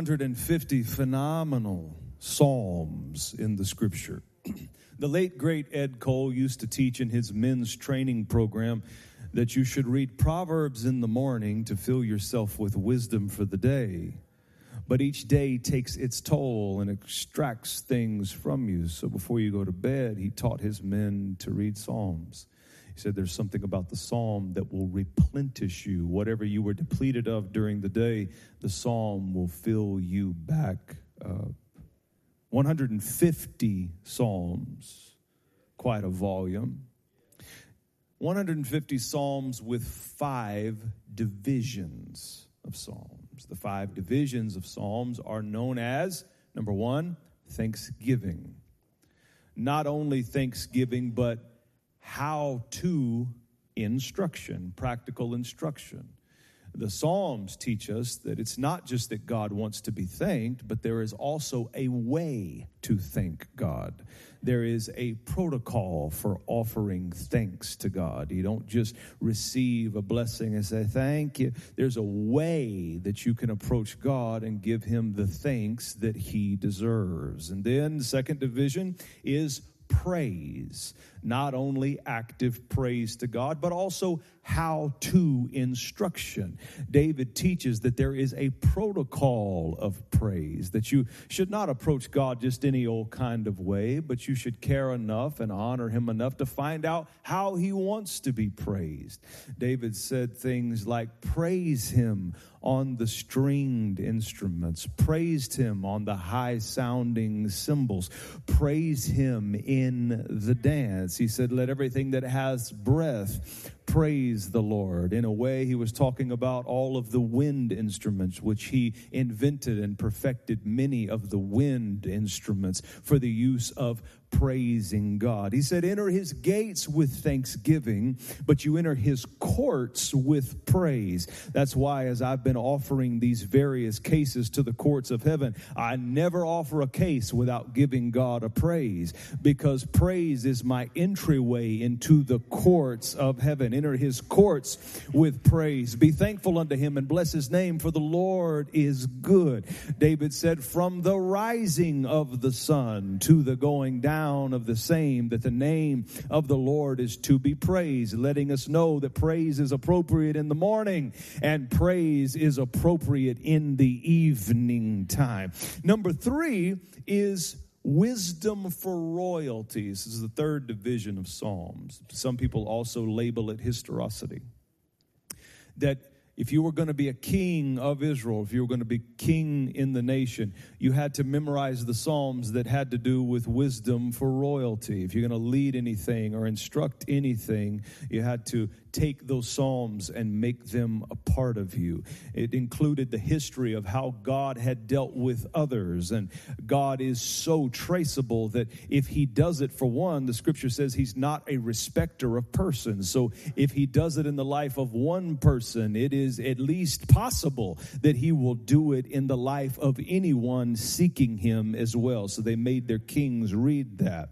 150 phenomenal psalms in the scripture. the late, great Ed Cole used to teach in his men's training program that you should read Proverbs in the morning to fill yourself with wisdom for the day. But each day takes its toll and extracts things from you. So before you go to bed, he taught his men to read Psalms. Said there's something about the psalm that will replenish you. Whatever you were depleted of during the day, the psalm will fill you back up. 150 psalms, quite a volume. 150 psalms with five divisions of psalms. The five divisions of psalms are known as number one, thanksgiving. Not only thanksgiving, but how to instruction, practical instruction. The Psalms teach us that it's not just that God wants to be thanked, but there is also a way to thank God. There is a protocol for offering thanks to God. You don't just receive a blessing and say, Thank you. There's a way that you can approach God and give Him the thanks that He deserves. And then the second division is praise, not only active praise to God, but also how to instruction. David teaches that there is a protocol of praise, that you should not approach God just any old kind of way, but you should care enough and honor him enough to find out how he wants to be praised. David said things like, Praise him on the stringed instruments, praised him on the high sounding cymbals, praise him in the dance. He said, Let everything that has breath praise the Lord. In a way, he was talking about all of the wind instruments, which he invented and perfected many of the wind instruments for the use of praising God. He said, Enter his gates with thanksgiving, but you enter his courts with praise. That's why, as I've been offering these various cases to the courts of heaven, I never offer a case without giving God a praise, because praise is my entryway into the courts of heaven enter his courts with praise. Be thankful unto him and bless his name, for the Lord is good. David said, From the rising of the sun to the going down of the same, that the name of the Lord is to be praised, letting us know that praise is appropriate in the morning and praise is appropriate in the evening time. Number three is Wisdom for royalties is the third division of Psalms. Some people also label it historicity. That if you were going to be a king of Israel, if you were going to be king in the nation, you had to memorize the Psalms that had to do with wisdom for royalty. If you're going to lead anything or instruct anything, you had to take those Psalms and make them a part of you. It included the history of how God had dealt with others. And God is so traceable that if He does it for one, the scripture says He's not a respecter of persons. So if He does it in the life of one person, it is at least possible that He will do it in the life of anyone seeking Him as well. So they made their kings read that.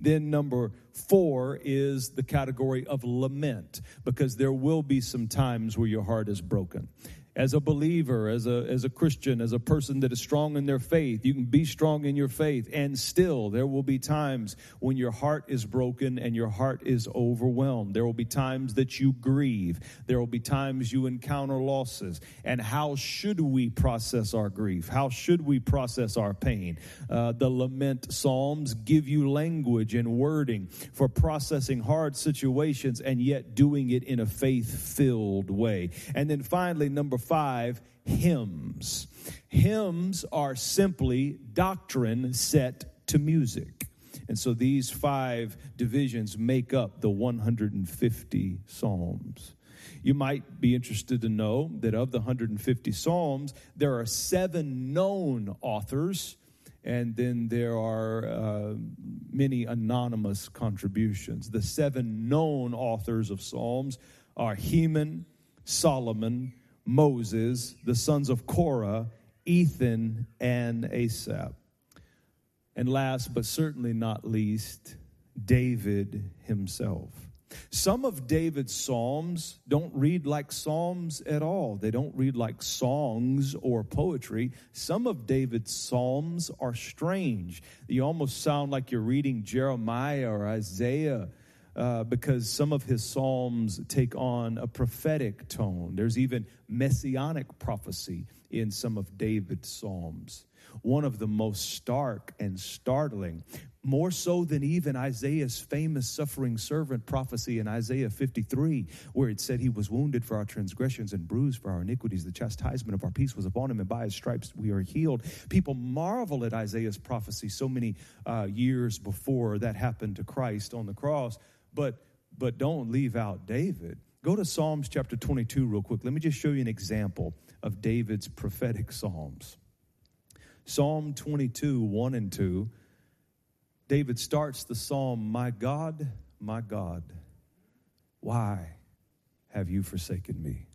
Then, number four is the category of lament, because there will be some times where your heart is broken as a believer, as a, as a Christian, as a person that is strong in their faith. You can be strong in your faith, and still there will be times when your heart is broken and your heart is overwhelmed. There will be times that you grieve. There will be times you encounter losses. And how should we process our grief? How should we process our pain? Uh, the lament psalms give you language and wording for processing hard situations and yet doing it in a faith filled way. And then finally, number five, hymns. Hymns are simply doctrine set to music. And so these five divisions make up the 150 Psalms. You might be interested to know that of the 150 Psalms, there are seven known authors, and then there are uh, many anonymous contributions. The seven known authors of Psalms are Heman, Solomon, Moses, the sons of Korah, Ethan, and Asaph. And last but certainly not least, David himself. Some of David's Psalms don't read like Psalms at all. They don't read like songs or poetry. Some of David's Psalms are strange. You almost sound like you're reading Jeremiah or Isaiah. Uh, because some of his psalms take on a prophetic tone. There's even messianic prophecy in some of David's psalms. One of the most stark and startling more so than even Isaiah's famous suffering servant prophecy in Isaiah 53, where it said he was wounded for our transgressions and bruised for our iniquities. The chastisement of our peace was upon him, and by his stripes we are healed. People marvel at Isaiah's prophecy so many uh, years before that happened to Christ on the cross, but, but don't leave out David. Go to Psalms chapter 22 real quick. Let me just show you an example of David's prophetic Psalms. Psalm 22, 1 and 2 David starts the psalm, My God, my God, why have you forsaken me?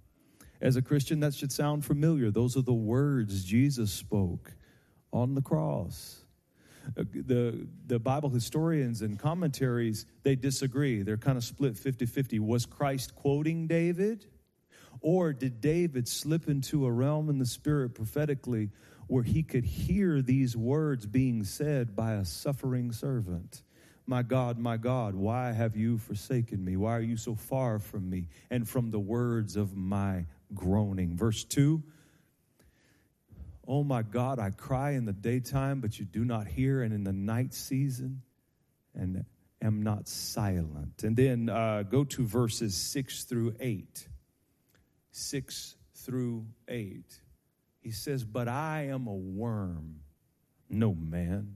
As a Christian, that should sound familiar. Those are the words Jesus spoke on the cross. Uh, the, the Bible historians and commentaries, they disagree. They're kind of split 50 50. Was Christ quoting David? Or did David slip into a realm in the spirit prophetically where he could hear these words being said by a suffering servant. My God, my God, why have you forsaken me? Why are you so far from me and from the words of my groaning? Verse 2 Oh my God, I cry in the daytime, but you do not hear, and in the night season, and am not silent. And then uh, go to verses 6 through 8. 6 through 8. He says, But I am a worm, no man,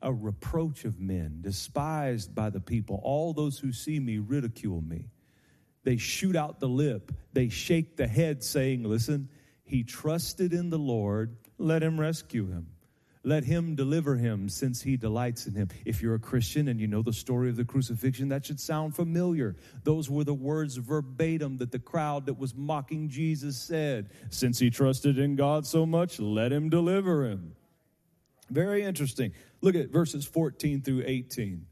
a reproach of men, despised by the people. All those who see me ridicule me. They shoot out the lip, they shake the head, saying, Listen, he trusted in the Lord, let him rescue him. Let him deliver him since he delights in him. If you're a Christian and you know the story of the crucifixion, that should sound familiar. Those were the words verbatim that the crowd that was mocking Jesus said. Since he trusted in God so much, let him deliver him. Very interesting. Look at verses 14 through 18.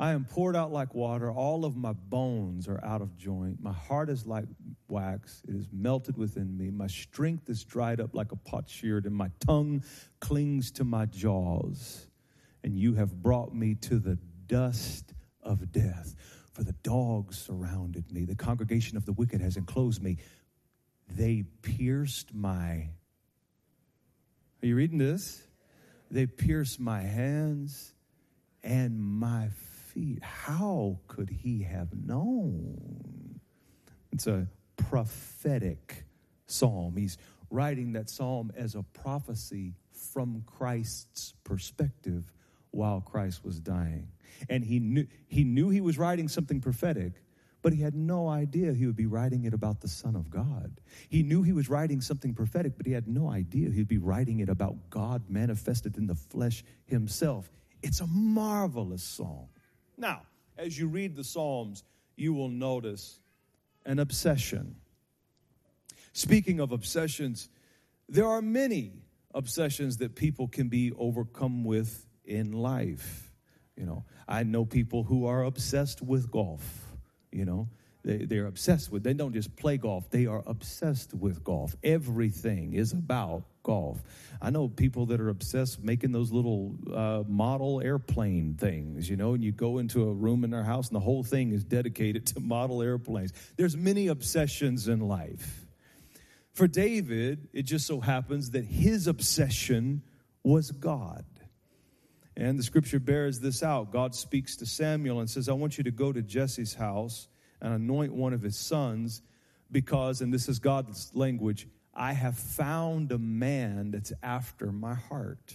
I am poured out like water. All of my bones are out of joint. My heart is like wax. It is melted within me. My strength is dried up like a potsherd, and my tongue clings to my jaws. And you have brought me to the dust of death. For the dogs surrounded me. The congregation of the wicked has enclosed me. They pierced my. Are you reading this? They pierced my hands and my feet. How could he have known? It's a prophetic psalm. He's writing that psalm as a prophecy from Christ's perspective while Christ was dying. And he knew he knew he was writing something prophetic, but he had no idea he would be writing it about the Son of God. He knew he was writing something prophetic, but he had no idea he'd be writing it about God manifested in the flesh himself. It's a marvelous song. Now, as you read the Psalms, you will notice an obsession. Speaking of obsessions, there are many obsessions that people can be overcome with in life. You know, I know people who are obsessed with golf, you know, they, they're obsessed with. They don't just play golf; they are obsessed with golf. Everything is about golf. I know people that are obsessed making those little uh, model airplane things, you know, and you go into a room in their house and the whole thing is dedicated to model airplanes. There's many obsessions in life. For David, it just so happens that his obsession was God. And the scripture bears this out. God speaks to Samuel and says, I want you to go to Jesse's house and anoint one of his sons because, and this is God's language, I have found a man that's after my heart.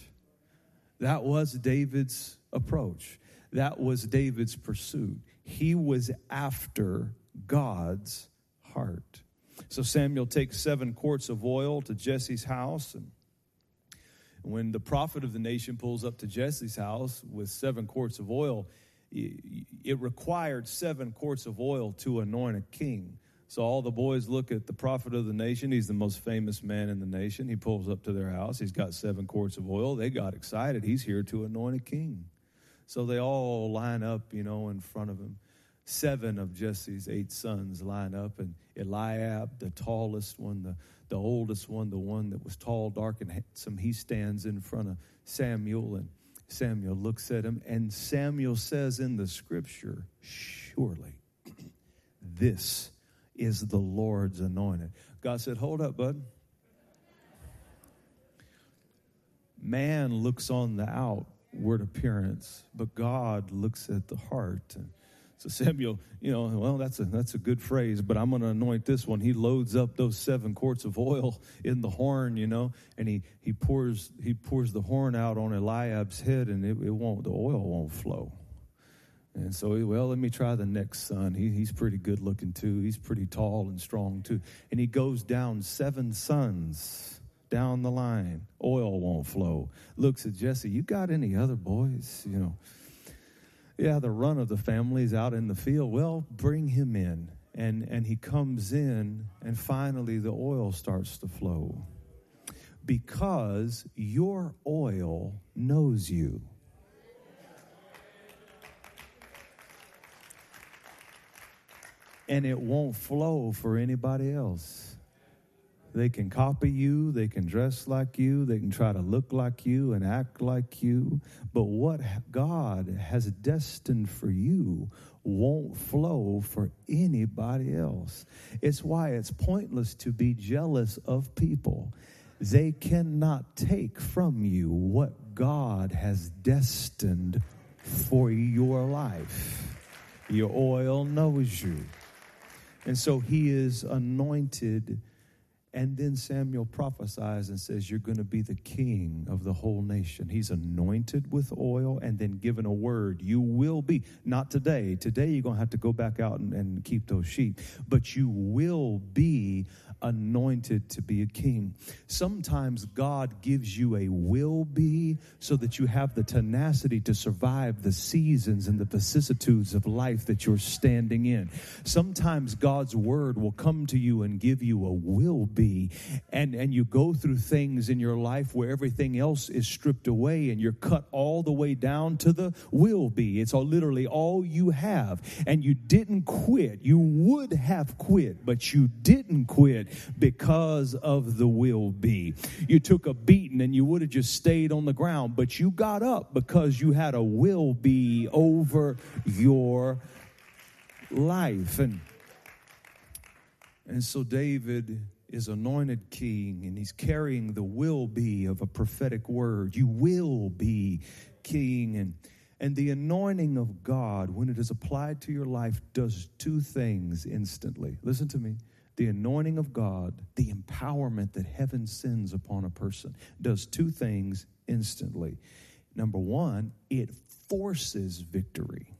That was David's approach. That was David's pursuit. He was after God's heart. So Samuel takes seven quarts of oil to Jesse's house. And when the prophet of the nation pulls up to Jesse's house with seven quarts of oil, it required seven quarts of oil to anoint a king. So all the boys look at the prophet of the nation. He's the most famous man in the nation. He pulls up to their house. He's got seven quarts of oil. They got excited. He's here to anoint a king. So they all line up, you know, in front of him. seven of Jesse's eight sons line up, and Eliab, the tallest one, the, the oldest one, the one that was tall, dark, and handsome, he stands in front of Samuel, and Samuel looks at him, and Samuel says in the scripture, Surely this is the Lord's anointed. God said, Hold up, bud. Man looks on the outward appearance, but God looks at the heart. And so Samuel, you know, well, that's a that's a good phrase, but I'm going to anoint this one. He loads up those seven quarts of oil in the horn, you know, and he he pours he pours the horn out on Eliab's head, and it, it won't the oil won't flow. And so, he, well, let me try the next son. He, he's pretty good looking too. He's pretty tall and strong too. And he goes down seven sons down the line. Oil won't flow. Looks at Jesse. You got any other boys? You know yeah, the run of the family's out in the field. Well, bring him in. And, and he comes in, and finally the oil starts to flow. Because your oil knows you. And it won't flow for anybody else. They can copy you, they can dress like you, they can try to look like you and act like you. But what God has destined for you won't flow for anybody else. It's why it's pointless to be jealous of people. They cannot take from you what God has destined for your life. Your oil knows you. And so he is anointed and then Samuel prophesies and says, You're going to be the king of the whole nation. He's anointed with oil and then given a word. You will be, not today. Today, you're going to have to go back out and, and keep those sheep, but you will be anointed to be a king. Sometimes God gives you a will be so that you have the tenacity to survive the seasons and the vicissitudes of life that you're standing in. Sometimes God's word will come to you and give you a will be, and, and you go through things in your life where everything else is stripped away and you're cut all the way down to the will be. It's all, literally all you have, and you didn't quit. You would have quit, but you didn't quit because of the will be. You took a beating and you would have just stayed on the ground, but you got up because you had a will be over your life. And, and so David is anointed king and he's carrying the will be of a prophetic word. You will be king. And and the anointing of God, when it is applied to your life, does two things instantly. Listen to me the anointing of God, the empowerment that heaven sends upon a person, does two things instantly. Number one, it forces victory.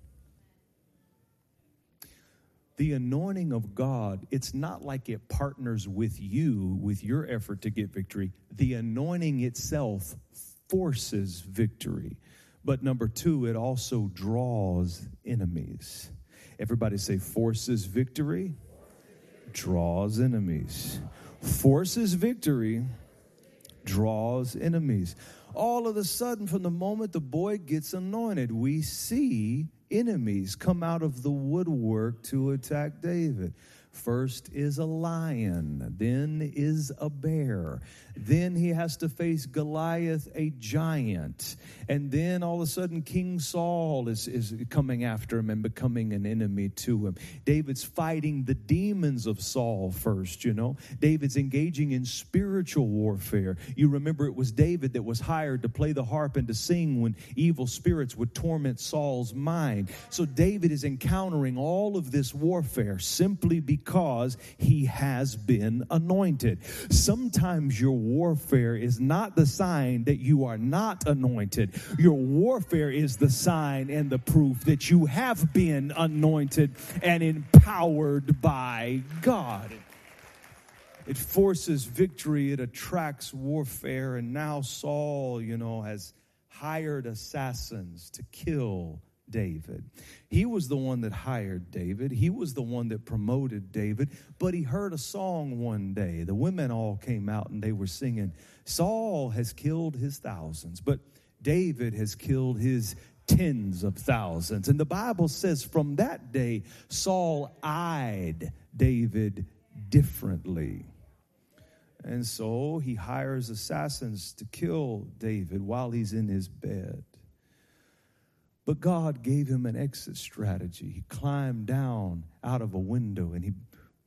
The anointing of God, it's not like it partners with you with your effort to get victory. The anointing itself forces victory. But number two, it also draws enemies. Everybody say, forces victory draws enemies. Forces victory, draws enemies. All of a sudden, from the moment the boy gets anointed, we see enemies come out of the woodwork to attack David. First is a lion, then is a bear. Then he has to face Goliath, a giant. And then all of a sudden, King Saul is, is coming after him and becoming an enemy to him. David's fighting the demons of Saul first, you know. David's engaging in spiritual warfare. You remember it was David that was hired to play the harp and to sing when evil spirits would torment Saul's mind. So David is encountering all of this warfare simply because he has been anointed. Sometimes your warfare is not the sign that you are not anointed. Your warfare is the sign and the proof that you have been anointed and empowered by God. It forces victory, it attracts warfare, and now Saul, you know, has hired assassins to kill David. He was the one that hired David. He was the one that promoted David. But he heard a song one day. The women all came out and they were singing, Saul has killed his thousands, but David has killed his tens of thousands. And the Bible says from that day, Saul eyed David differently. And so he hires assassins to kill David while he's in his bed. But God gave him an exit strategy. He climbed down out of a window and he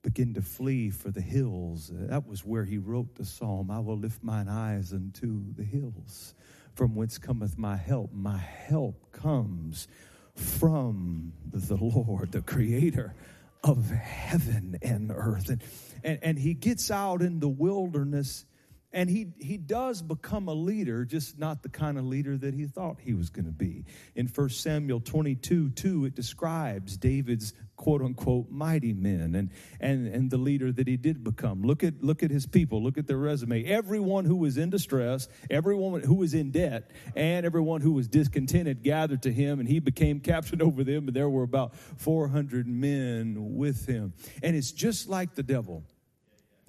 began to flee for the hills. That was where he wrote the psalm I will lift mine eyes unto the hills, from whence cometh my help. My help comes from the Lord, the creator of heaven and earth. And, and, and he gets out in the wilderness and he, he does become a leader, just not the kind of leader that he thought he was going to be. In 1 Samuel 22 2, it describes David's quote unquote mighty men and, and, and the leader that he did become. Look at, look at his people, look at their resume. Everyone who was in distress, everyone who was in debt, and everyone who was discontented gathered to him, and he became captain over them, and there were about 400 men with him. And it's just like the devil.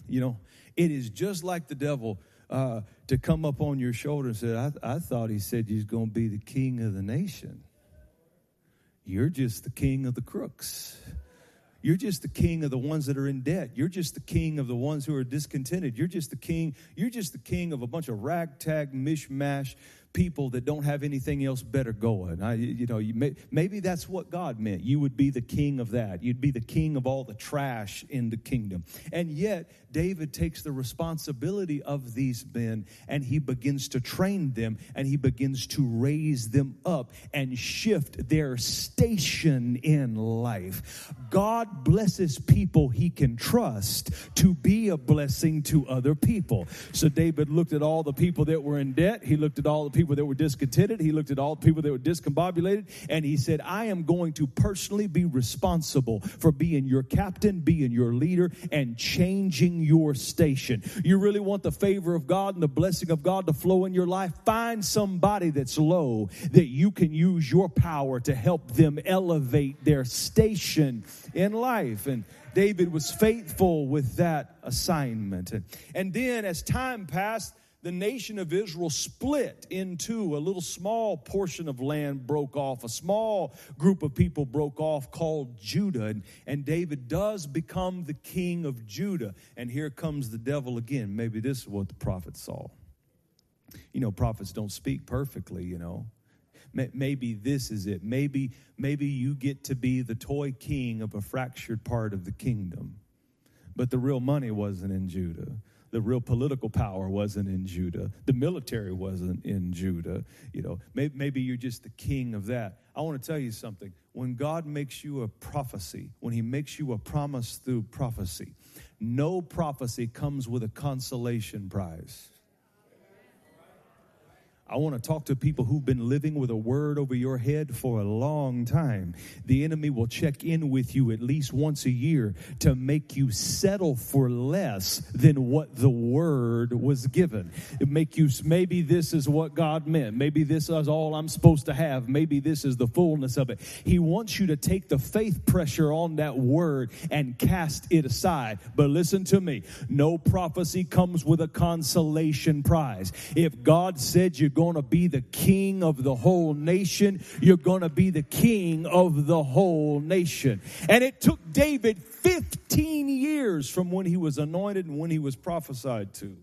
You know, it is just like the devil uh, to come up on your shoulder and say, I, I thought he said he's going to be the king of the nation. You're just the king of the crooks. You're just the king of the ones that are in debt. You're just the king of the ones who are discontented. You're just the king. You're just the king of a bunch of ragtag mishmash people that don't have anything else better going. I, you know, you may, maybe that's what God meant. You would be the king of that. You'd be the king of all the trash in the kingdom. And yet, David takes the responsibility of these men and he begins to train them and he begins to raise them up and shift their station in life. God blesses people he can trust to be a blessing to other people. So David looked at all the people that were in debt. He looked at all the people that were discontented. He looked at all the people that were discombobulated and he said, I am going to personally be responsible for being your captain, being your leader, and changing your station. You really want the favor of God and the blessing of God to flow in your life? Find somebody that's low that you can use your power to help them elevate their station in life. And David was faithful with that assignment. And, and then as time passed, the nation of Israel split into a little small portion of land broke off. A small group of people broke off called Judah. And, and, David does become the king of Judah. And here comes the devil again. Maybe this is what the prophet saw. You know, prophets don't speak perfectly, you know. Maybe this is it. Maybe, maybe you get to be the toy king of a fractured part of the kingdom. But the real money wasn't in Judah the real political power wasn't in Judah. The military wasn't in Judah. You know, maybe, maybe you're just the king of that. I want to tell you something. When God makes you a prophecy, when He makes you a promise through prophecy, no prophecy comes with a consolation prize. I want to talk to people who've been living with a word over your head for a long time. The enemy will check in with you at least once a year to make you settle for less than what the word was given. It make you maybe this is what God meant. Maybe this is all I'm supposed to have. Maybe this is the fullness of it. He wants you to take the faith pressure on that word and cast it aside. But listen to me. No prophecy comes with a consolation prize. If God said you're going to be the king of the whole nation. You're going to be the king of the whole nation. And it took David 15 years from when he was anointed and when he was prophesied to.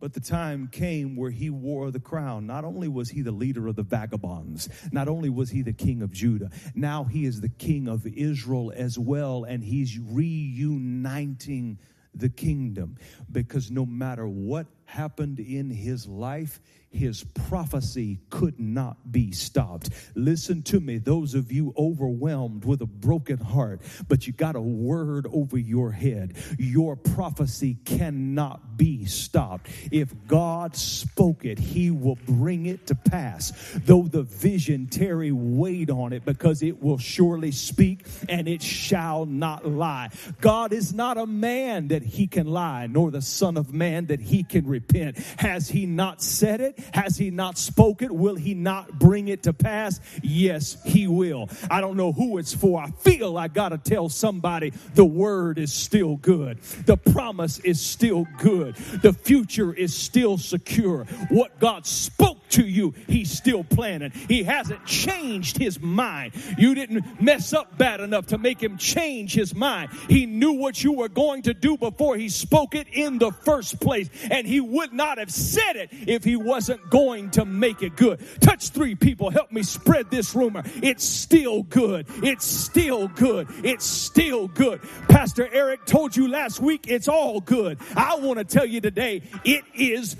But the time came where he wore the crown. Not only was he the leader of the vagabonds, not only was he the king of Judah, now he is the king of Israel as well, and he's reuniting the kingdom. Because no matter what happened in his life, his prophecy could not be stopped. Listen to me, those of you overwhelmed with a broken heart, but you got a word over your head. Your prophecy cannot be stopped. If God spoke it, he will bring it to pass. Though the vision tarry, wait on it because it will surely speak and it shall not lie. God is not a man that he can lie, nor the son of man that he can repent. Has he not said it? Has he not spoken? Will he not bring it to pass? Yes, he will. I don't know who it's for. I feel I got to tell somebody the word is still good. The promise is still good. The future is still secure. What God spoke to you, he's still planning. He hasn't changed his mind. You didn't mess up bad enough to make him change his mind. He knew what you were going to do before he spoke it in the first place. And he would not have said it if he wasn't going to make it good. Touch three people. Help me spread this rumor. It's still good. It's still good. It's still good. Pastor Eric told you last week it's all good. I want to tell you today it is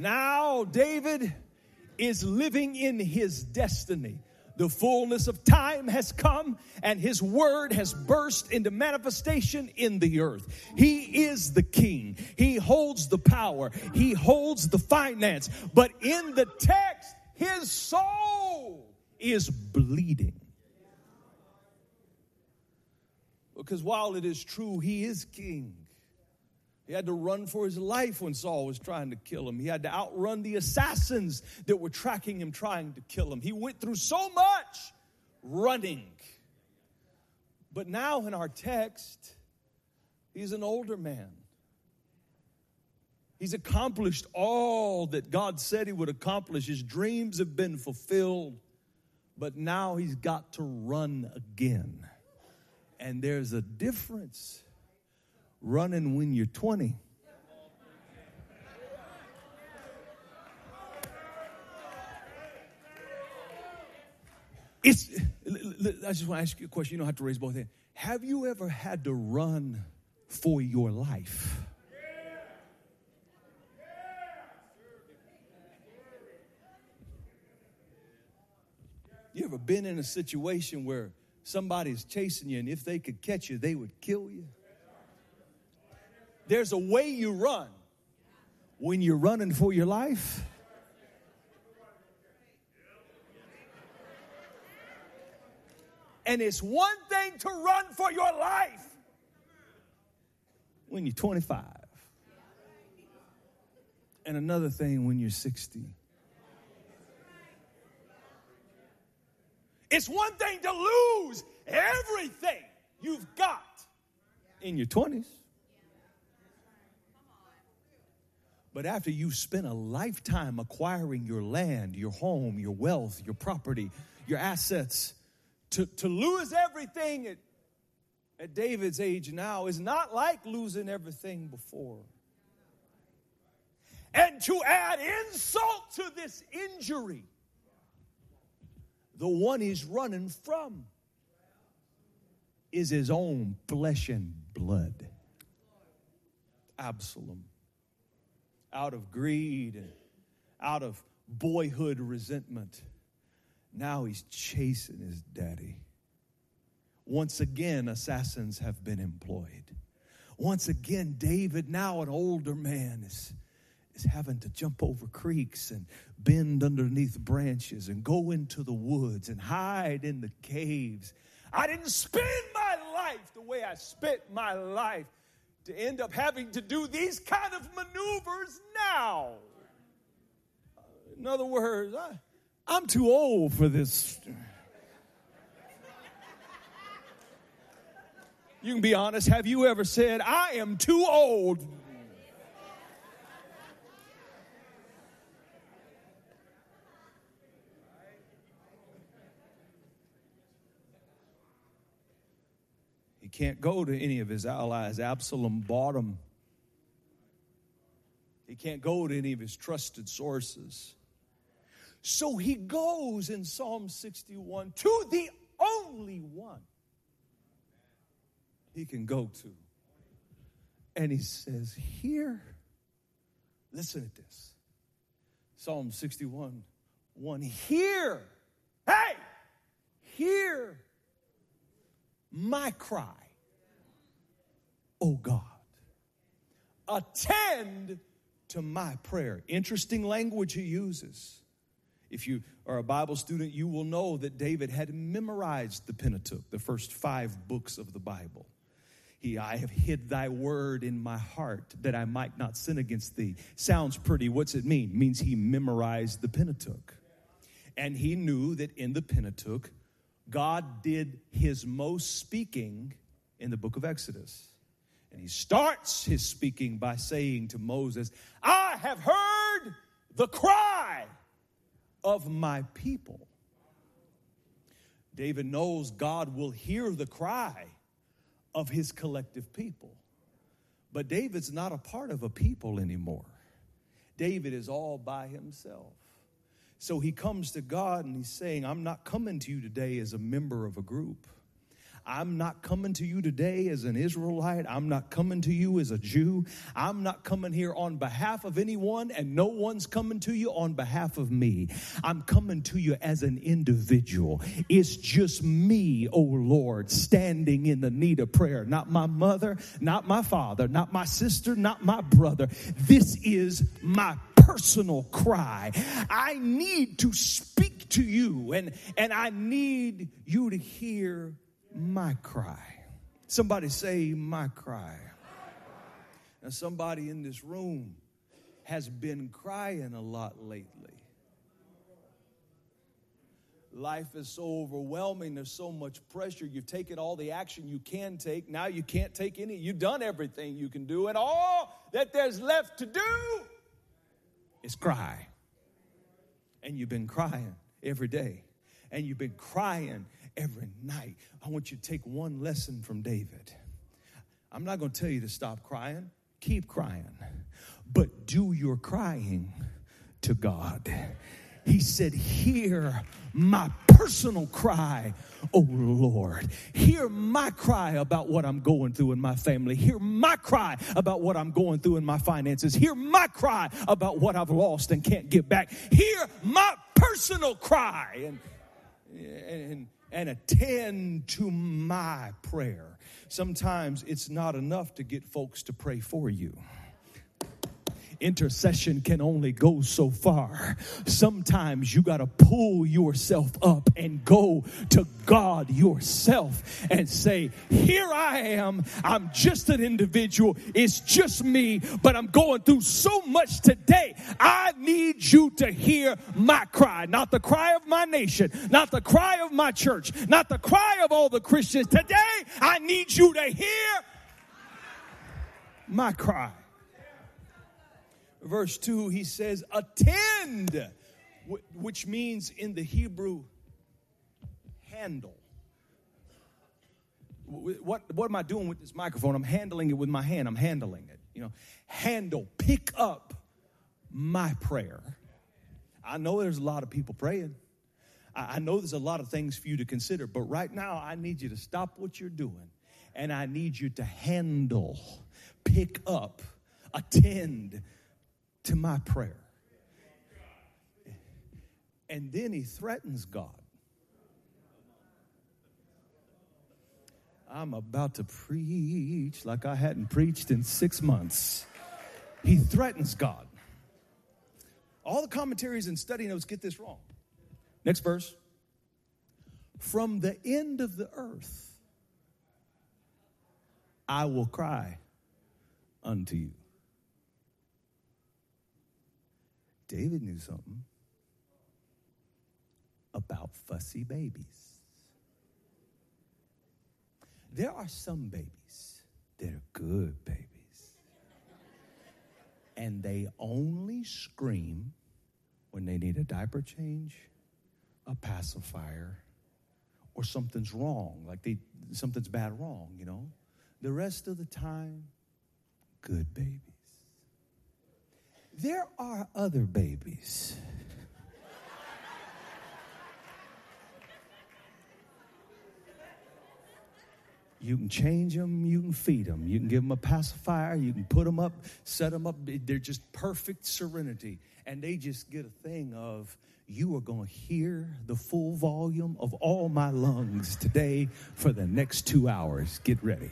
Now, David is living in his destiny. The fullness of time has come and his word has burst into manifestation in the earth. He is the king. He holds the power. He holds the finance. But in the text, his soul is bleeding. Because while it is true, he is king, he had to run for his life when Saul was trying to kill him. He had to outrun the assassins that were tracking him, trying to kill him. He went through so much running. But now in our text, he's an older man. He's accomplished all that God said he would accomplish. His dreams have been fulfilled, but now he's got to run again. And there's a difference running when you're 20. It's, I just want to ask you a question. You don't have to raise both hands. Have you ever had to run for your life? You ever been in a situation where somebody's chasing you and if they could catch you, they would kill you? There's a way you run when you're running for your life. And it's one thing to run for your life when you're 25, and another thing when you're 60. It's one thing to lose everything you've got in your 20s. But after you've spent a lifetime acquiring your land, your home, your wealth, your property, your assets, to, to lose everything at, at David's age now is not like losing everything before. And to add insult to this injury, the one he's running from is his own flesh and blood Absalom out of greed and out of boyhood resentment. Now he's chasing his daddy. Once again, assassins have been employed. Once again, David, now an older man, is, is having to jump over creeks and bend underneath branches and go into the woods and hide in the caves. I didn't spend my life the way I spent my life to end up having to do these kind of maneuvers now. In other words, I, I'm too old for this. You can be honest. Have you ever said, I am too old can't go to any of his allies. Absalom bought him. He can't go to any of his trusted sources. So he goes in Psalm 61 to the only one he can go to. And he says, Here, listen at this. Psalm 61 1. Hear, hey, hear my cry oh God. Attend to my prayer. Interesting language he uses. If you are a Bible student, you will know that David had memorized the Pentateuch, the first five books of the Bible. He, I have hid thy word in my heart that I might not sin against thee. Sounds pretty. What's it mean? It means he memorized the Pentateuch. And he knew that in the Pentateuch, God did his most speaking in the book of Exodus. And he starts his speaking by saying to Moses, I have heard the cry of my people. David knows God will hear the cry of his collective people. But David's not a part of a people anymore. David is all by himself. So he comes to God and he's saying, I'm not coming to you today as a member of a group. I'm not coming to you today as an Israelite. I'm not coming to you as a Jew. I'm not coming here on behalf of anyone, and no one's coming to you on behalf of me. I'm coming to you as an individual. It's just me, oh Lord, standing in the need of prayer. Not my mother, not my father, not my sister, not my brother. This is my personal cry. I need to speak to you and, and I need you to hear my cry. Somebody say, my cry. Now, somebody in this room has been crying a lot lately. Life is so overwhelming. There's so much pressure. You've taken all the action you can take. Now you can't take any. You've done everything you can do. And all that there's left to do is cry. And you've been crying every day. And you've been crying every night. I want you to take one lesson from David. I'm not going to tell you to stop crying, keep crying, but do your crying to God. He said, Hear my personal cry, oh Lord. Hear my cry about what I'm going through in my family. Hear my cry about what I'm going through in my finances. Hear my cry about what I've lost and can't get back. Hear my personal cry. And, and, and attend to my prayer. Sometimes it's not enough to get folks to pray for you intercession can only go so far. Sometimes you got to pull yourself up and go to God yourself and say, Here I am. I'm just an individual. It's just me, but I'm going through so much today. I need you to hear my cry, not the cry of my nation, not the cry of my church, not the cry of all the Christians. Today, I need you to hear my cry verse 2, he says, attend, which means in the Hebrew, handle. What, what am I doing with this microphone? I'm handling it with my hand. I'm handling it. You know, handle, pick up my prayer. I know there's a lot of people praying. I know there's a lot of things for you to consider, but right now I need you to stop what you're doing and I need you to handle, pick up, attend to my prayer. And then he threatens God. I'm about to preach like I hadn't preached in six months. He threatens God. All the commentaries and study notes get this wrong. Next verse. From the end of the earth, I will cry unto you. David knew something about fussy babies. There are some babies that are good babies. And they only scream when they need a diaper change, a pacifier, or something's wrong, like they something's bad wrong, you know. The rest of the time, good baby. There are other babies. You can change them, you can feed them, you can give them a pacifier, you can put them up, set them up. They're just perfect serenity. And they just get a thing of, you are going to hear the full volume of all my lungs today for the next two hours. Get ready.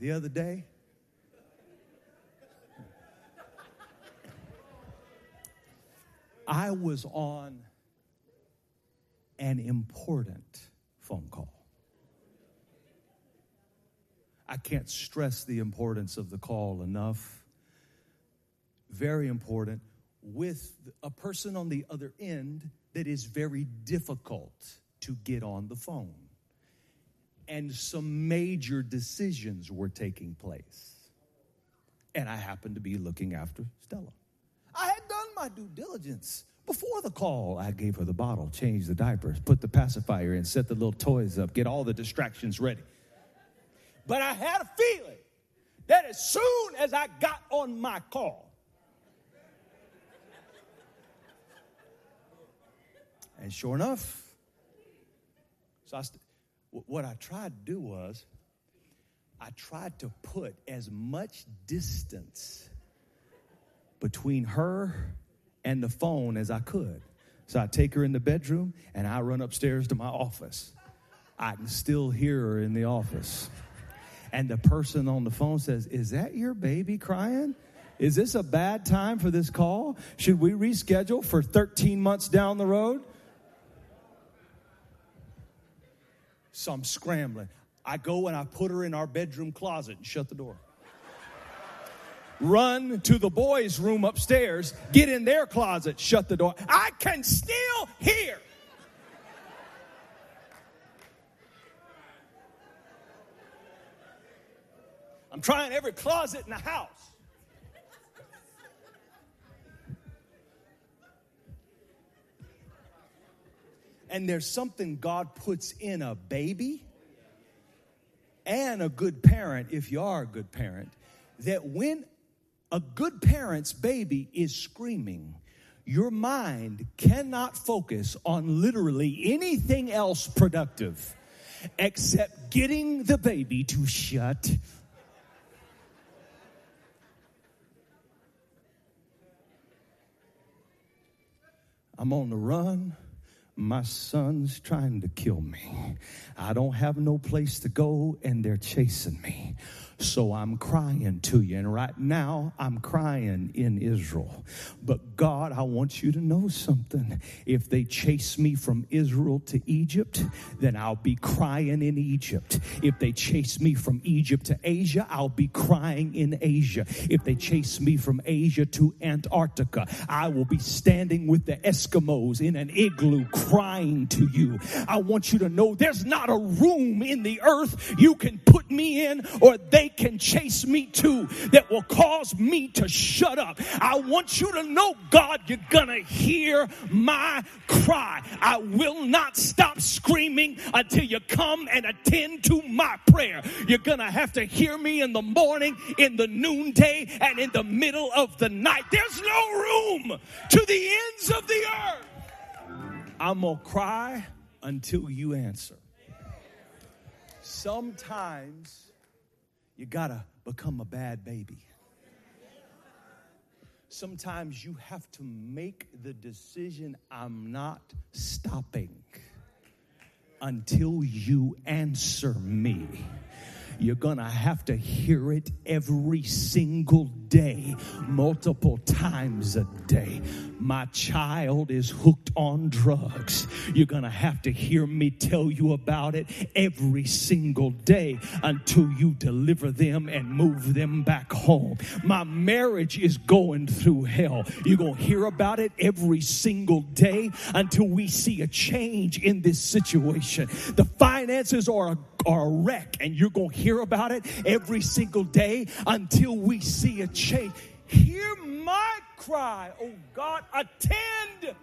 The other day, I was on an important phone call. I can't stress the importance of the call enough. Very important with a person on the other end that is very difficult to get on the phone. and some major decisions were taking place. And I happened to be looking after Stella. I had my due diligence. Before the call, I gave her the bottle, changed the diapers, put the pacifier in, set the little toys up, get all the distractions ready. But I had a feeling that as soon as I got on my call, and sure enough, so I st- what I tried to do was I tried to put as much distance between her and the phone as I could. So I take her in the bedroom and I run upstairs to my office. I can still hear her in the office. And the person on the phone says, Is that your baby crying? Is this a bad time for this call? Should we reschedule for 13 months down the road? So I'm scrambling. I go and I put her in our bedroom closet and shut the door. Run to the boys' room upstairs, get in their closet, shut the door. I can still hear. I'm trying every closet in the house. And there's something God puts in a baby and a good parent, if you are a good parent, that when a good parent's baby is screaming, your mind cannot focus on literally anything else productive except getting the baby to shut. I'm on the run my son's trying to kill me. I don't have no place to go and they're chasing me. So I'm crying to you. And right now, I'm crying in Israel. But God, I want you to know something. If they chase me from Israel to Egypt, then I'll be crying in Egypt. If they chase me from Egypt to Asia, I'll be crying in Asia. If they chase me from Asia to Antarctica, I will be standing with the Eskimos in an igloo crying to you. I want you to know there's not a room in the earth you can put me in or they they can chase me to that will cause me to shut up. I want you to know, God, you're gonna hear my cry. I will not stop screaming until you come and attend to my prayer. You're gonna have to hear me in the morning, in the noonday, and in the middle of the night. There's no room to the ends of the earth. I'm gonna cry until you answer. Sometimes you got to become a bad baby. Sometimes you have to make the decision I'm not stopping until you answer me. You're to have to hear it every single day, multiple times a day. My child is hooked on drugs. You're going to have to hear me tell you about it every single day until you deliver them and move them back home. My marriage is going through hell. You're going to hear about it every single day until we see a change in this situation. The finances are a, are a wreck, and you're going to hear about it every single day until we see a change. Hear my cry, oh God, attend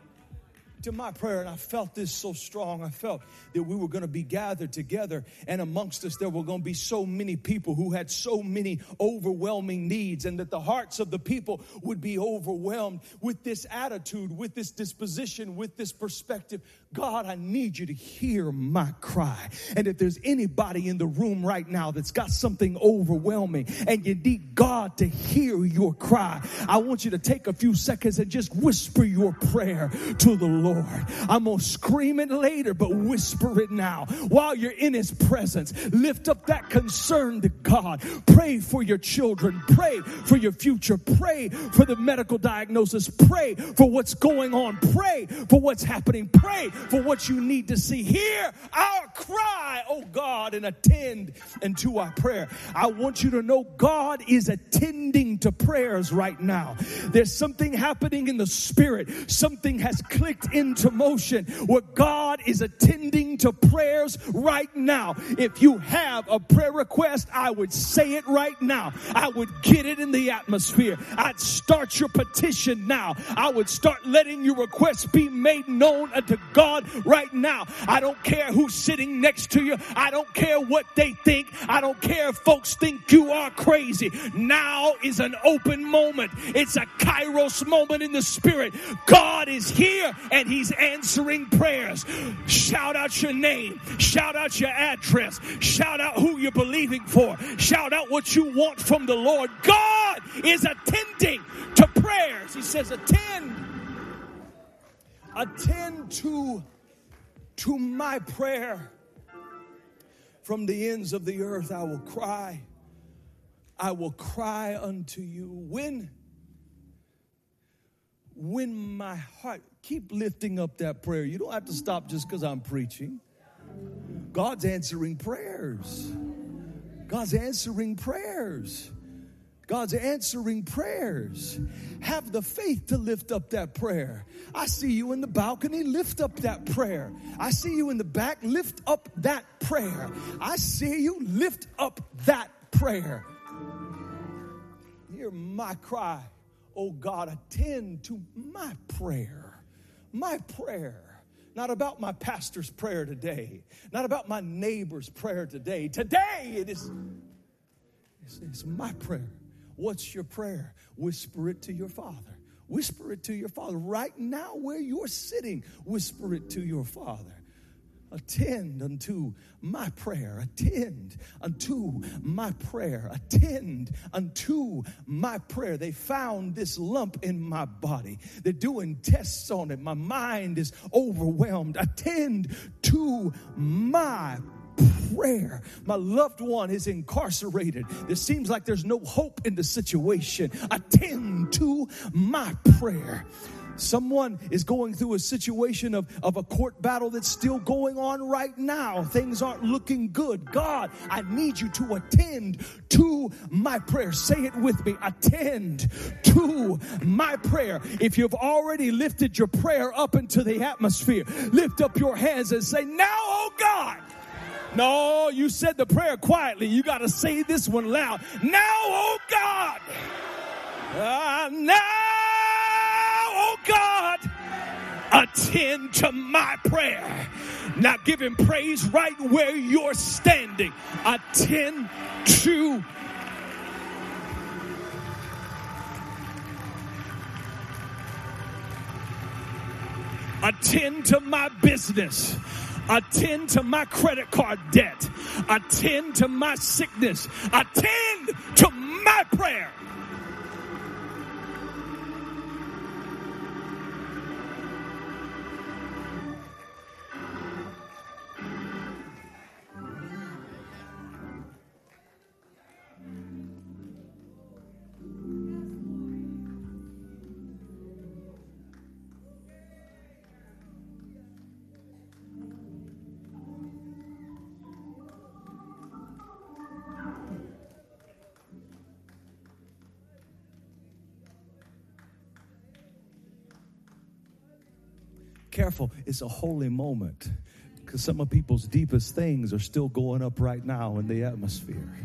to my prayer. And I felt this so strong. I felt that we were going to be gathered together, and amongst us, there were going to be so many people who had so many overwhelming needs, and that the hearts of the people would be overwhelmed with this attitude, with this disposition, with this perspective. God, I need you to hear my cry. And if there's anybody in the room right now that's got something overwhelming and you need God to hear your cry, I want you to take a few seconds and just whisper your prayer to the Lord. I'm going to scream it later, but whisper it now. While you're in His presence, lift up that concern to God. Pray for your children. Pray for your future. Pray for the medical diagnosis. Pray for what's going on. Pray for what's happening. Pray for what you need to see. Hear our cry, oh God, and attend unto our prayer. I want you to know God is attending to prayers right now. There's something happening in the spirit. Something has clicked into motion where God is attending to prayers right now. If you have a prayer request, I would say it right now. I would get it in the atmosphere. I'd start your petition now. I would start letting your requests be made known unto God right now. I don't care who's sitting next to you. I don't care what they think. I don't care if folks think you are crazy. Now is an open moment. It's a kairos moment in the spirit. God is here and he's answering prayers. Shout out your name. Shout out your address. Shout out who you're believing for. Shout out what you want from the Lord. God is attending to prayers. He says, attend. Attend to, to my prayer. From the ends of the earth I will cry. I will cry unto you. When, when my heart, keep lifting up that prayer. You don't have to stop just because I'm preaching. God's answering prayers. God's answering prayers. God's answering prayers. Have the faith to lift up that prayer. I see you in the balcony, lift up that prayer. I see you in the back, lift up that prayer. I see you, lift up that prayer. Hear my cry. Oh God, attend to my prayer. My prayer. Not about my pastor's prayer today. Not about my neighbor's prayer today. Today it is it's, it's my prayer. What's your prayer? Whisper it to your Father. Whisper it to your Father. Right now, where you're sitting, whisper it to your Father. Attend unto my prayer. Attend unto my prayer. Attend unto my prayer. They found this lump in my body. They're doing tests on it. My mind is overwhelmed. Attend to my prayer. My loved one is incarcerated. It seems like there's no hope in the situation. Attend to my prayer. Someone is going through a situation of, of a court battle that's still going on right now. Things aren't looking good. God, I need you to attend to my prayer. Say it with me. Attend to my prayer. If you've already lifted your prayer up into the atmosphere, lift up your hands and say, Now, oh God. No, you said the prayer quietly. You got to say this one loud. Now, oh God. Uh, now, oh God. Attend to my prayer. Now give him praise right where you're standing. Attend to attend to my business attend to my credit card debt, attend to my sickness, attend to my prayer. Careful. It's a holy moment because some of people's deepest things are still going up right now in the atmosphere.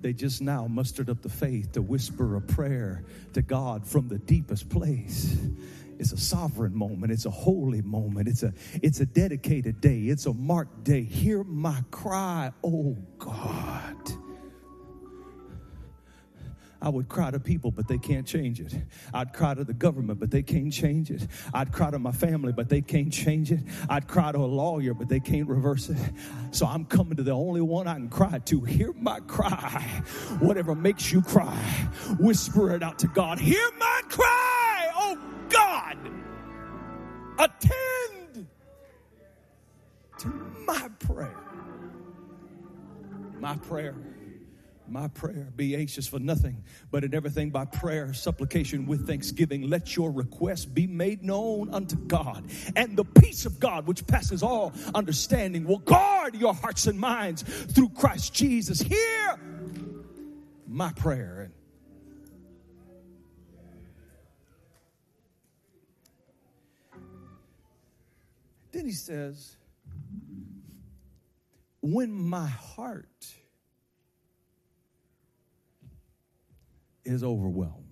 They just now mustered up the faith to whisper a prayer to God from the deepest place. It's a sovereign moment. It's a holy moment. It's a it's a dedicated day. It's a marked day. Hear my cry, oh God. I would cry to people, but they can't change it. I'd cry to the government, but they can't change it. I'd cry to my family, but they can't change it. I'd cry to a lawyer, but they can't reverse it. So I'm coming to the only one I can cry to. Hear my cry. Whatever makes you cry, whisper it out to God. Hear my cry, oh God. Attend to my prayer. My prayer my prayer. Be anxious for nothing, but in everything by prayer, supplication with thanksgiving, let your requests be made known unto God. And the peace of God, which passes all understanding, will guard your hearts and minds through Christ Jesus. Hear my prayer. Then he says, when my heart is overwhelmed.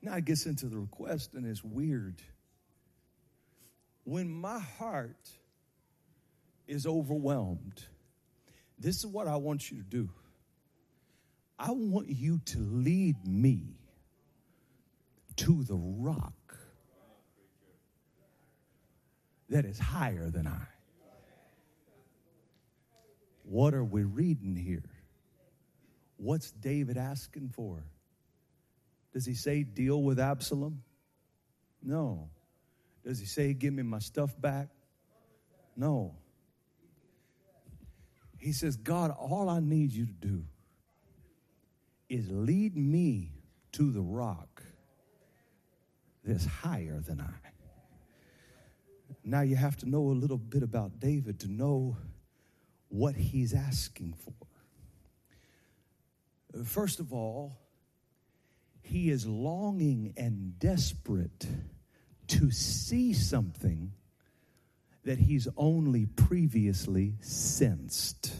Now it gets into the request, and it's weird. When my heart is overwhelmed, this is what I want you to do. I want you to lead me to the rock that is higher than I. What are we reading here? What's David asking for? Does he say deal with Absalom? No. Does he say give me my stuff back? No. He says, God, all I need you to do is lead me to the rock that's higher than I. Now you have to know a little bit about David to know what he's asking for. First of all, he is longing and desperate to see something that he's only previously sensed.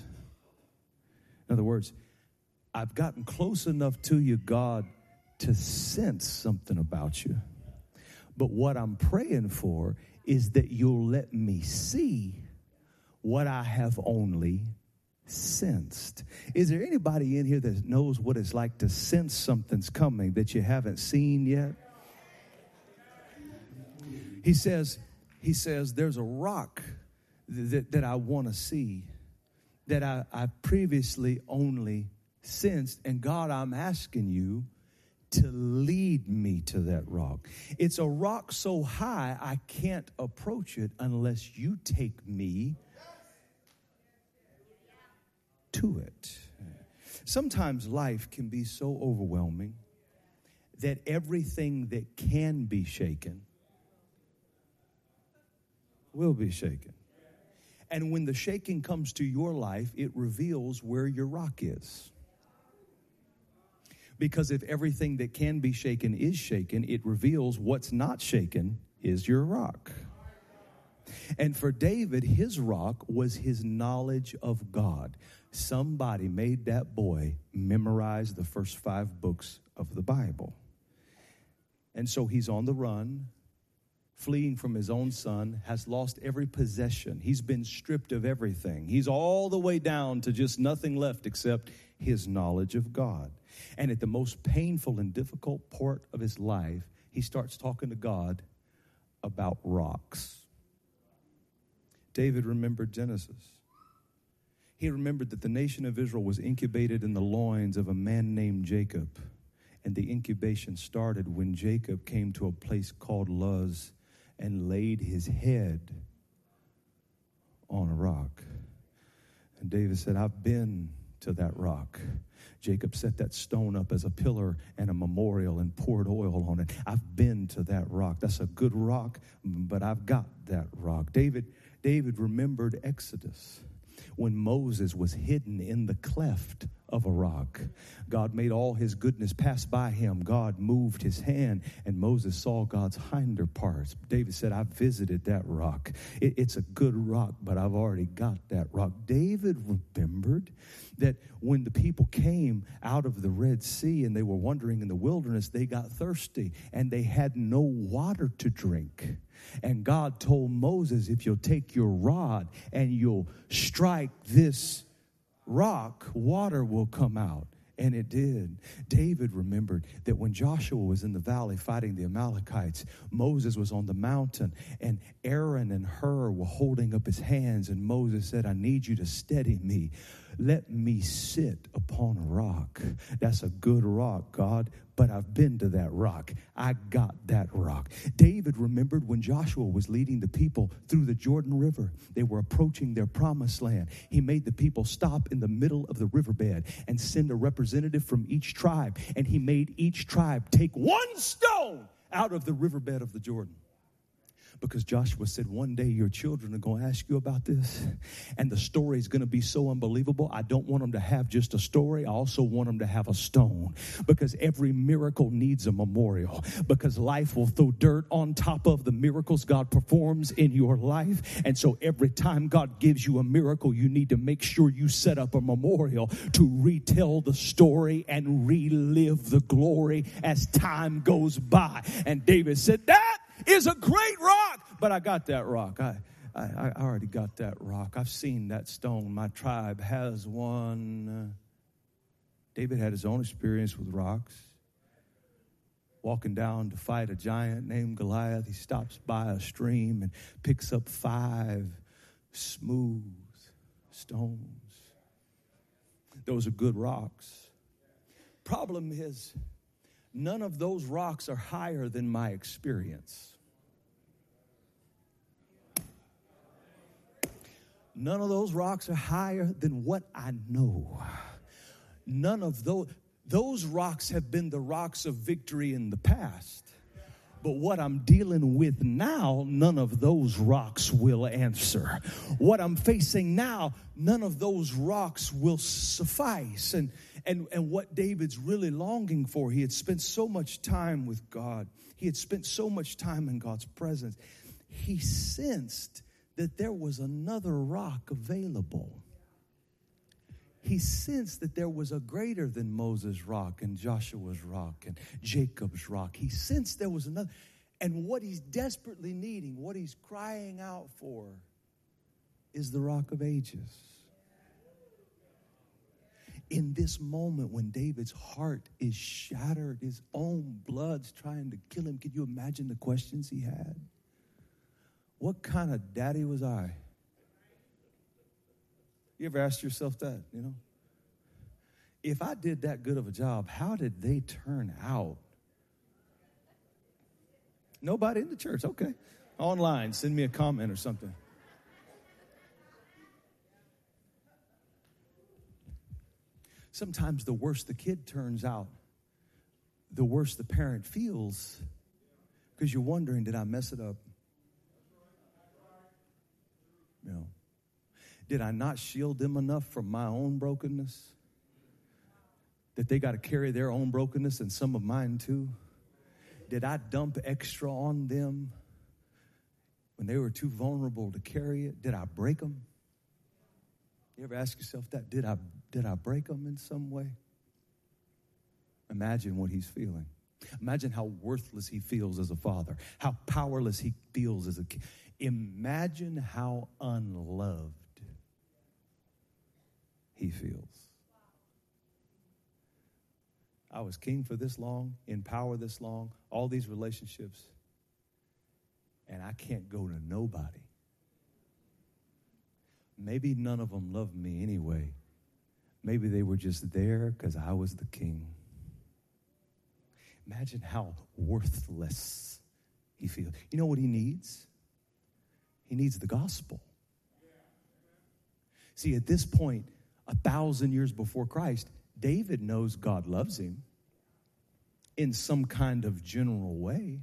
In other words, I've gotten close enough to you, God, to sense something about you. But what I'm praying for is that you'll let me see what I have only sensed. Is there anybody in here that knows what it's like to sense something's coming that you haven't seen yet? He says, he says, there's a rock that, that I want to see that I, I previously only sensed. And God, I'm asking you to lead me to that rock. It's a rock so high I can't approach it unless you take me to it. Sometimes life can be so overwhelming that everything that can be shaken will be shaken. And when the shaking comes to your life, it reveals where your rock is. Because if everything that can be shaken is shaken, it reveals what's not shaken is your rock. And for David, his rock was his knowledge of God. Somebody made that boy memorize the first five books of the Bible. And so he's on the run, fleeing from his own son, has lost every possession. He's been stripped of everything. He's all the way down to just nothing left except his knowledge of God. And at the most painful and difficult part of his life, he starts talking to God about rocks. David remembered Genesis. He remembered that the nation of Israel was incubated in the loins of a man named Jacob. And the incubation started when Jacob came to a place called Luz and laid his head on a rock. And David said, I've been to that rock. Jacob set that stone up as a pillar and a memorial and poured oil on it. I've been to that rock. That's a good rock, but I've got that rock. David, David remembered Exodus when Moses was hidden in the cleft of a rock. God made all his goodness pass by him. God moved his hand, and Moses saw God's hinder parts. David said, I visited that rock. It, it's a good rock, but I've already got that rock. David remembered that when the people came out of the Red Sea and they were wandering in the wilderness, they got thirsty and they had no water to drink. And God told Moses, if you'll take your rod and you'll strike this rock, water will come out. And it did. David remembered that when Joshua was in the valley fighting the Amalekites, Moses was on the mountain, and Aaron and Hur were holding up his hands. And Moses said, I need you to steady me. Let me sit upon a rock. That's a good rock, God but I've been to that rock. I got that rock. David remembered when Joshua was leading the people through the Jordan River. They were approaching their promised land. He made the people stop in the middle of the riverbed and send a representative from each tribe. And he made each tribe take one stone out of the riverbed of the Jordan because Joshua said, One day your children are going to ask you about this, and the story is going to be so unbelievable. I don't want them to have just a story, I also want them to have a stone because every miracle needs a memorial. Because life will throw dirt on top of the miracles God performs in your life. And so every time God gives you a miracle, you need to make sure you set up a memorial to retell the story and relive the glory as time goes by. And David said, That is a great rock. But I got that rock. I, I, I already got that rock. I've seen that stone. My tribe has one. David had his own experience with rocks. Walking down to fight a giant named Goliath, he stops by a stream and picks up five smooth stones. Those are good rocks. Problem is, none of those rocks are higher than my experience. None of those rocks are higher than what I know. None of those, those rocks have been the rocks of victory in the past. But what I'm dealing with now, none of those rocks will answer. What I'm facing now, none of those rocks will suffice. And, and, and what David's really longing for, he had spent so much time with God, he had spent so much time in God's presence. He sensed that there was another rock available. He sensed that there was a greater than Moses' rock and Joshua's rock and Jacob's rock. He sensed there was another. And what he's desperately needing, what he's crying out for, is the rock of ages. In this moment when David's heart is shattered, his own blood's trying to kill him, can you imagine the questions he had? What kind of daddy was I? You ever asked yourself that, you know? If I did that good of a job, how did they turn out? Nobody in the church, okay. Online, send me a comment or something. Sometimes the worse the kid turns out, the worse the parent feels because you're wondering, did I mess it up? You know, did I not shield them enough from my own brokenness? That they got to carry their own brokenness and some of mine too? Did I dump extra on them when they were too vulnerable to carry it? Did I break them? You ever ask yourself that? Did I, did I break them in some way? Imagine what he's feeling. Imagine how worthless he feels as a father, how powerless he feels as a kid. Imagine how unloved he feels. I was king for this long, in power this long, all these relationships, and I can't go to nobody. Maybe none of them love me anyway. Maybe they were just there because I was the king. Imagine how worthless he feels. You know what he needs? He needs the gospel. See, at this point, a thousand years before Christ, David knows God loves him in some kind of general way.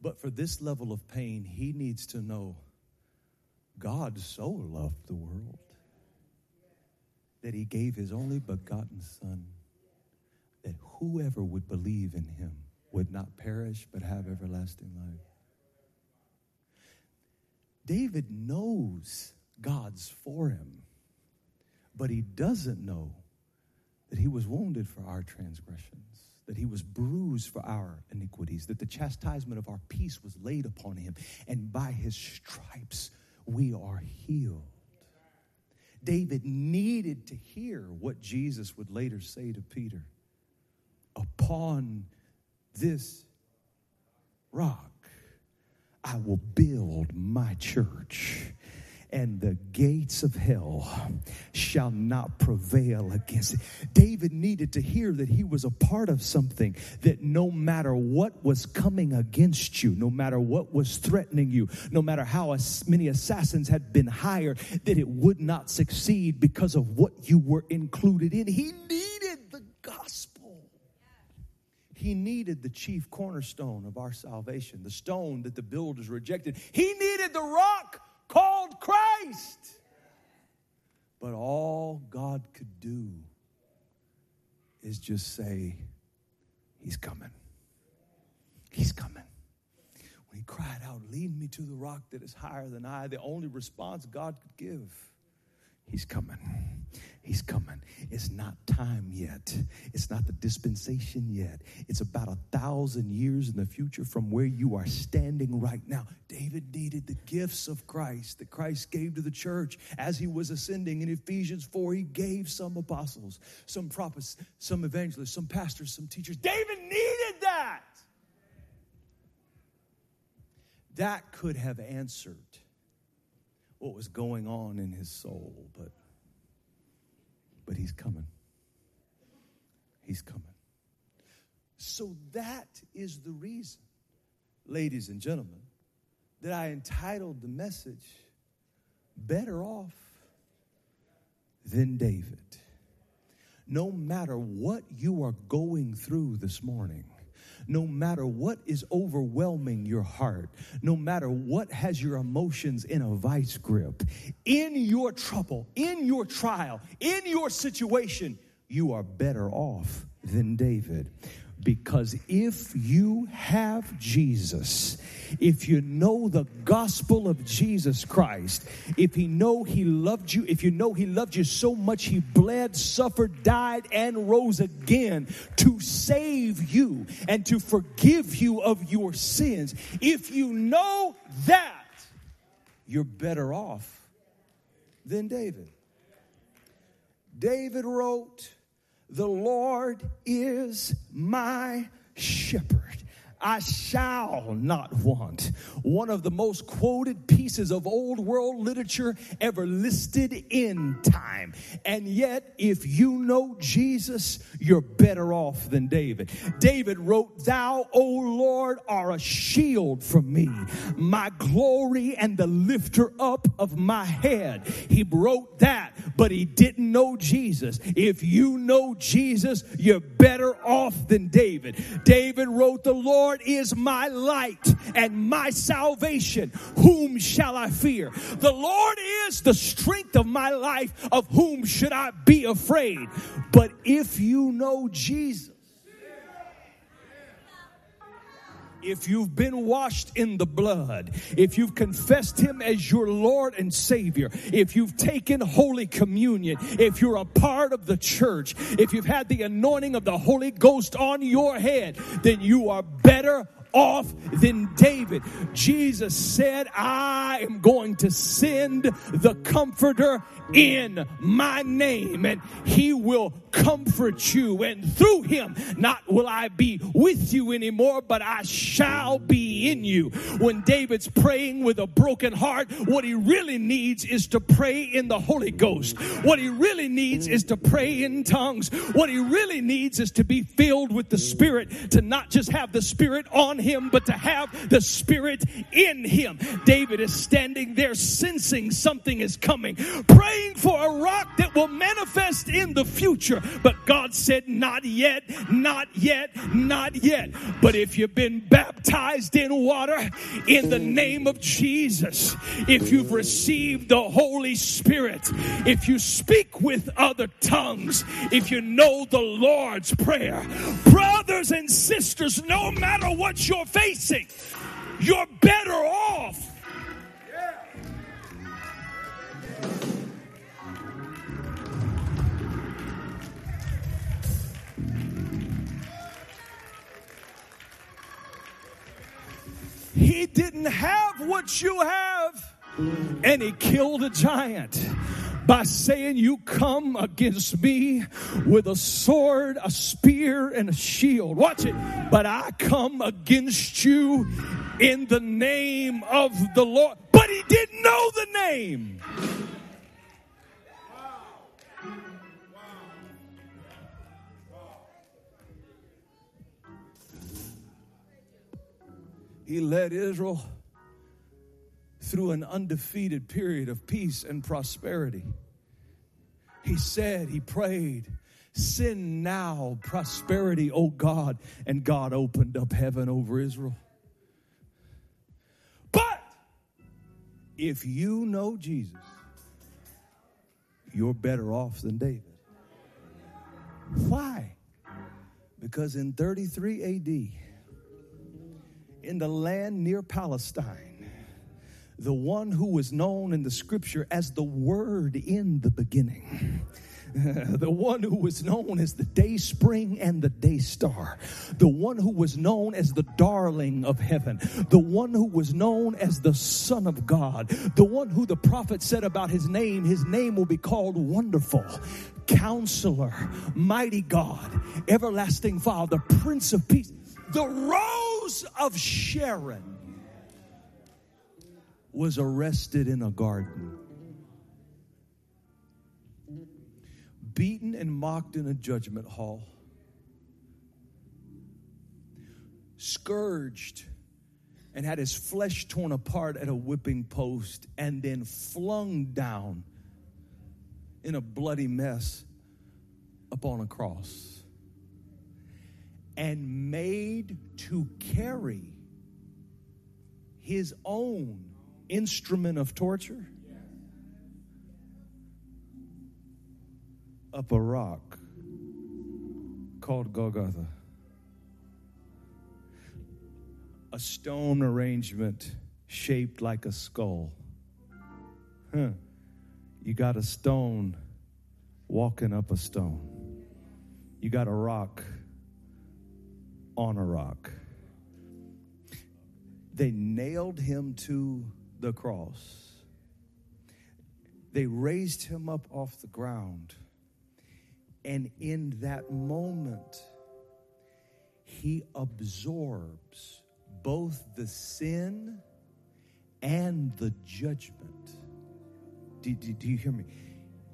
But for this level of pain, he needs to know God so loved the world that he gave his only begotten Son, that whoever would believe in him would not perish but have everlasting life. David knows God's for him, but he doesn't know that he was wounded for our transgressions, that he was bruised for our iniquities, that the chastisement of our peace was laid upon him, and by his stripes we are healed. David needed to hear what Jesus would later say to Peter. Upon this rock, I will build my church and the gates of hell shall not prevail against it. David needed to hear that he was a part of something that no matter what was coming against you, no matter what was threatening you, no matter how many assassins had been hired, that it would not succeed because of what you were included in. He needed the gospel. He needed the chief cornerstone of our salvation, the stone that the builders rejected. He needed the rock called Christ. But all God could do is just say, He's coming. He's coming. When he cried out, Lead me to the rock that is higher than I, the only response God could give He's coming. He's coming. It's not time yet. It's not the dispensation yet. It's about a thousand years in the future from where you are standing right now. David needed the gifts of Christ that Christ gave to the church as he was ascending. In Ephesians 4, he gave some apostles, some prophets, some evangelists, some pastors, some teachers. David needed that. That could have answered what was going on in his soul, but but he's coming. He's coming. So that is the reason, ladies and gentlemen, that I entitled the message Better Off Than David. No matter what you are going through this morning, no matter what is overwhelming your heart, no matter what has your emotions in a vice grip, in your trouble, in your trial, in your situation, you are better off than David. Because if you have Jesus, if you know the gospel of Jesus Christ, if you know he loved you, if you know he loved you so much he bled, suffered, died, and rose again to save you and to forgive you of your sins, if you know that, you're better off than David. David wrote, the Lord is my shepherd. I shall not want. One of the most quoted pieces of old world literature ever listed in time. And yet, if you know Jesus, you're better off than David. David wrote, Thou, O Lord, are a shield for me, my glory and the lifter up of my head. He wrote that, but he didn't know Jesus. If you know Jesus, you're better off than David. David wrote, The Lord Lord is my light and my salvation. Whom shall I fear? The Lord is the strength of my life. Of whom should I be afraid? But if you know Jesus, if you've been washed in the blood, if you've confessed Him as your Lord and Savior, if you've taken Holy Communion, if you're a part of the church, if you've had the anointing of the Holy Ghost on your head, then you are better off than David. Jesus said, I am going to send the comforter in my name and he will comfort you and through him not will I be with you anymore but I shall be in you. When David's praying with a broken heart what he really needs is to pray in the Holy Ghost. What he really needs is to pray in tongues. What he really needs is to be filled with the spirit to not just have the spirit on him, but to have the Spirit in him. David is standing there sensing something is coming, praying for a rock that will manifest in the future. But God said, Not yet, not yet, not yet. But if you've been baptized in water in the name of Jesus, if you've received the Holy Spirit, if you speak with other tongues, if you know the Lord's Prayer, brothers and sisters, no matter what you're facing, you're better off. He didn't have what you have, and he killed a giant by saying, You come against me with a sword, a spear, and a shield. Watch it. But I come against you in the name of the Lord. But he didn't know the name. He led Israel through an undefeated period of peace and prosperity. He said, he prayed, Send now prosperity, O God. And God opened up heaven over Israel. But if you know Jesus, you're better off than David. Why? Because in 33 AD, in the land near Palestine, the one who was known in the scripture as the Word in the beginning. the one who was known as the day spring and the day star, the one who was known as the darling of heaven, the one who was known as the Son of God, the one who the prophet said about his name, his name will be called Wonderful, Counselor, Mighty God, Everlasting Father, Prince of Peace, the Rose of Sharon was arrested in a garden. Beaten and mocked in a judgment hall. Scourged and had his flesh torn apart at a whipping post and then flung down in a bloody mess upon a cross and made to carry his own instrument of torture? Up a rock called Golgotha. A stone arrangement shaped like a skull. Huh. You got a stone walking up a stone. You got a rock on a rock. They nailed him to the cross. They raised him up off the ground. And in that moment, he absorbs both the sin and the judgment. Do, do, do, you hear me?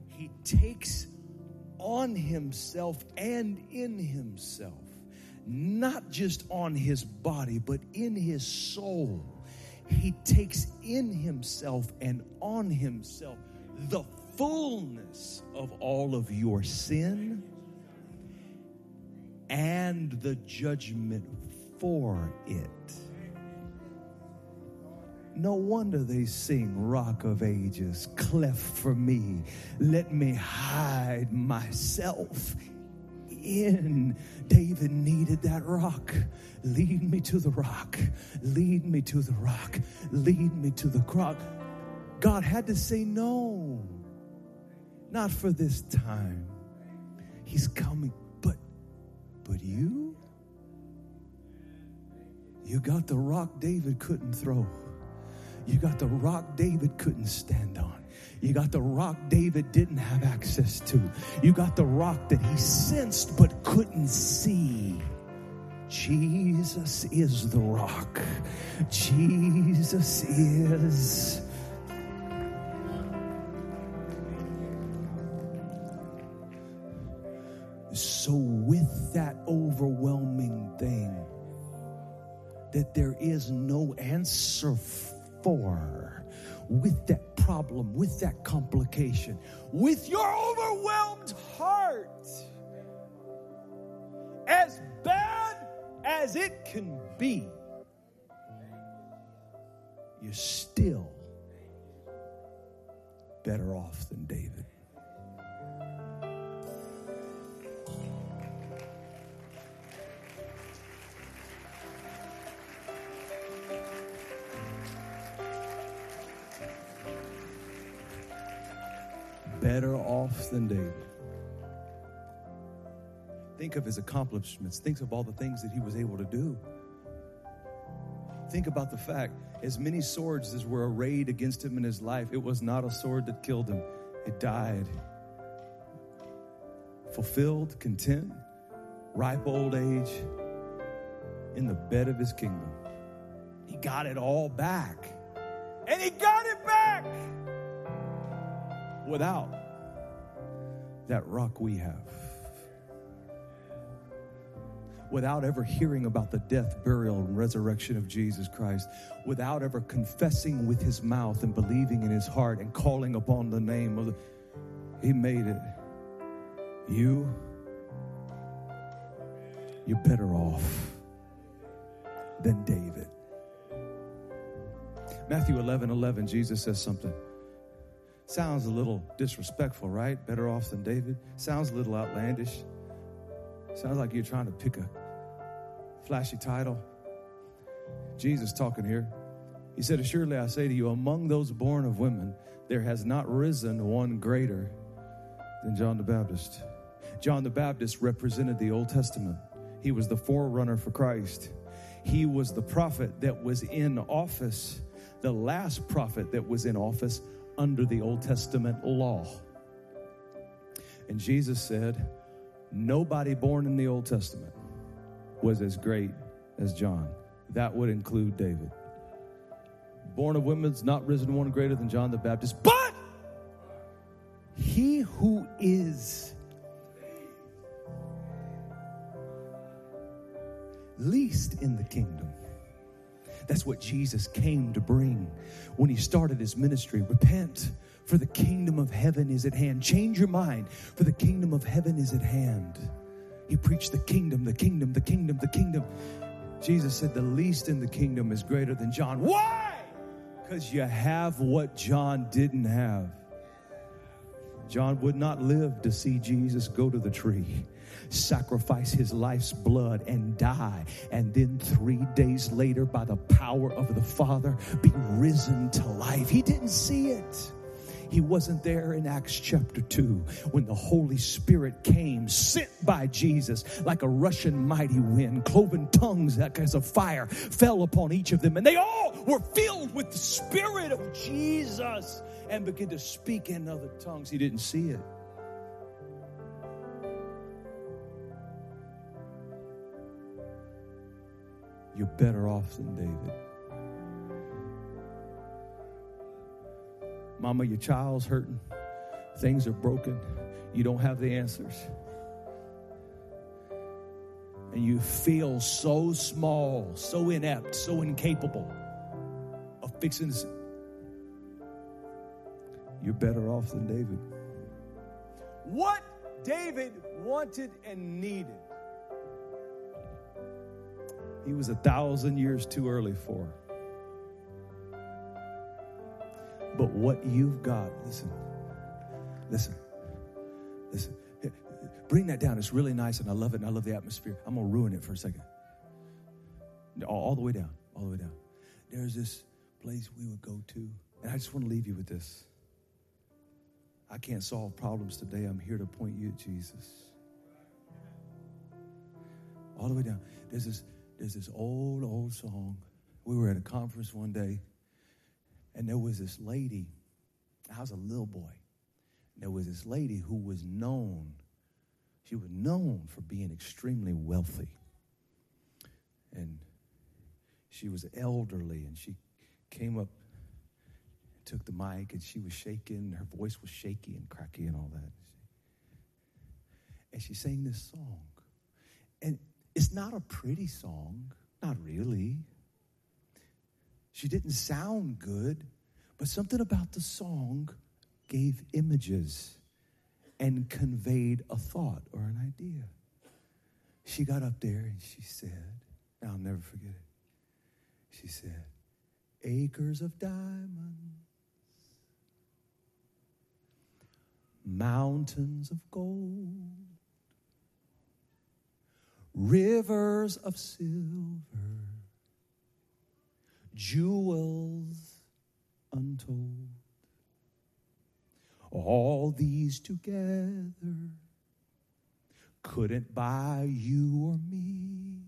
He takes on himself and in himself, not just on his body, but in his soul he takes in himself and on himself the fullness of all of your sin and the judgment for it. No wonder they sing Rock of Ages, cleft for me. Let me hide myself in. David needed that rock. Lead me to the rock. Lead me to the rock. Lead me to the rock. God had to say no. Not for this time. He's coming. But but you you got the rock David couldn't throw. You got the rock David couldn't stand on. You got the rock David didn't have access to. You got the rock that he sensed but couldn't see. Jesus is the rock. Jesus is. So, with that overwhelming thing that there is no answer for, with that problem, with that complication, with your overwhelmed heart, as bad as it can be, you're still better off than David. Better off than David. Think of his accomplishments. Think of all the things that he was able to do. Think about the fact as many swords as were arrayed against him in his life, it was not a sword that killed him, it died. Fulfilled, content, ripe old age, in the bed of his kingdom. He got it all back. And he got it back without that rock we have. Without ever hearing about the death, burial, and resurrection of Jesus Christ, without ever confessing with his mouth and believing in his heart and calling upon the name of the, he made it. You, you're better off than David. Matthew 11 11, Jesus says something. Sounds a little disrespectful, right? Better off than David. Sounds a little outlandish. Sounds like you're trying to pick a flashy title. Jesus talking here. He said, Assuredly I say to you, among those born of women, there has not risen one greater than John the Baptist. John the Baptist represented the Old Testament, he was the forerunner for Christ. He was the prophet that was in office, the last prophet that was in office under the Old Testament law. And Jesus said, Nobody born in the Old Testament was as great as John. That would include David. Born of women's not risen one greater than John the Baptist, but he who is least in the kingdom. That's what Jesus came to bring when he started his ministry. Repent, for the kingdom of heaven is at hand. Change your mind, for the kingdom of heaven is at hand. He preached the kingdom, the kingdom, the kingdom, the kingdom. Jesus said, The least in the kingdom is greater than John. Why? Because you have what John didn't have. John would not live to see Jesus go to the tree, sacrifice his life's blood, and die, and then three days later, by the power of the Father, be risen to life. He didn't see it. He wasn't there in Acts chapter 2 when the Holy Spirit came, sent by Jesus like a rushing mighty wind. Cloven tongues like as a fire fell upon each of them, and they all were filled with the Spirit of Jesus and began to speak in other tongues. He didn't see it. You're better off than David. Mama, your child's hurting. Things are broken. You don't have the answers. And you feel so small, so inept, so incapable of fixing this. You're better off than David. What David wanted and needed, he was a thousand years too early for. But what you've got, listen, listen, listen. Bring that down. It's really nice and I love it and I love the atmosphere. I'm going to ruin it for a second. All, all the way down, all the way down. There's this place we would go to, and I just want to leave you with this. I can't solve problems today. I'm here to point you at Jesus. All the way down. There's this, there's this old, old song. We were at a conference one day, and there was this lady. I was a little boy. There was this lady who was known, she was known for being extremely wealthy. And she was elderly, and she came up, took the mic, and she was shaking. Her voice was shaky and cracky and all that. And she sang this song. And it's not a pretty song, not really. She didn't sound good, but something about the song gave images and conveyed a thought or an idea. She got up there and she said, I'll never forget it. She said, Acres of diamonds, mountains of gold, rivers of silver, jewels untold. All these together couldn't buy you or me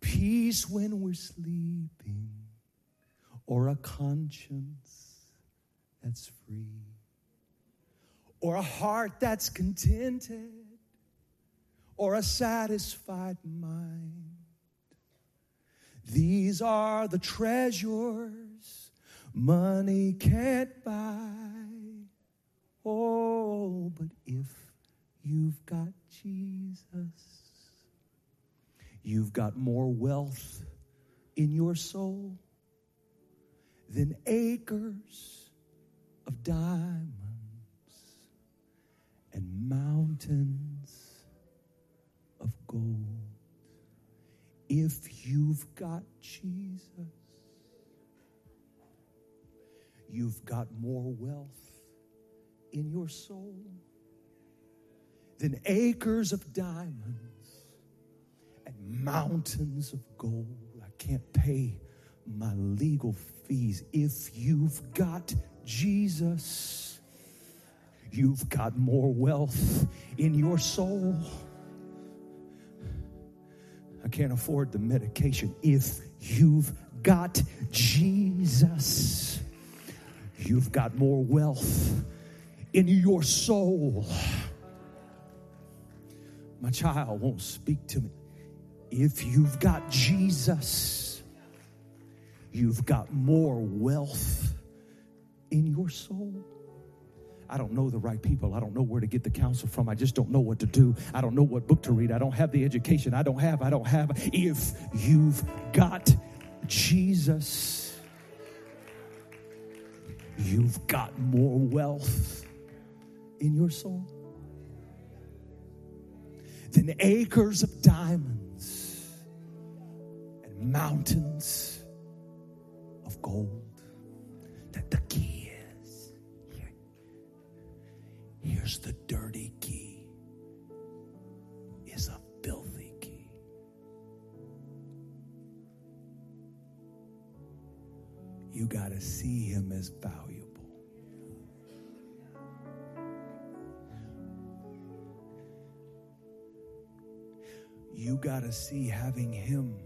peace when we're sleeping or a conscience that's free or a heart that's contented or a satisfied mind. These are the treasures money can't buy. Oh, but if you've got Jesus, you've got more wealth in your soul than acres of diamonds and mountains gold. If you've got Jesus, you've got more wealth in your soul than acres of diamonds and mountains of gold. I can't pay my legal fees. If you've got Jesus, you've got more wealth in your soul. I can't afford the medication. If you've got Jesus, you've got more wealth in your soul. My child won't speak to me. If you've got Jesus, you've got more wealth in your soul. I don't know the right people. I don't know where to get the counsel from. I just don't know what to do. I don't know what book to read. I don't have the education. I don't have, I don't have. If you've got Jesus, you've got more wealth in your soul than acres of diamonds and mountains of gold. Here's the dirty key. Is a filthy key. You got to see him as valuable. You got to see having him,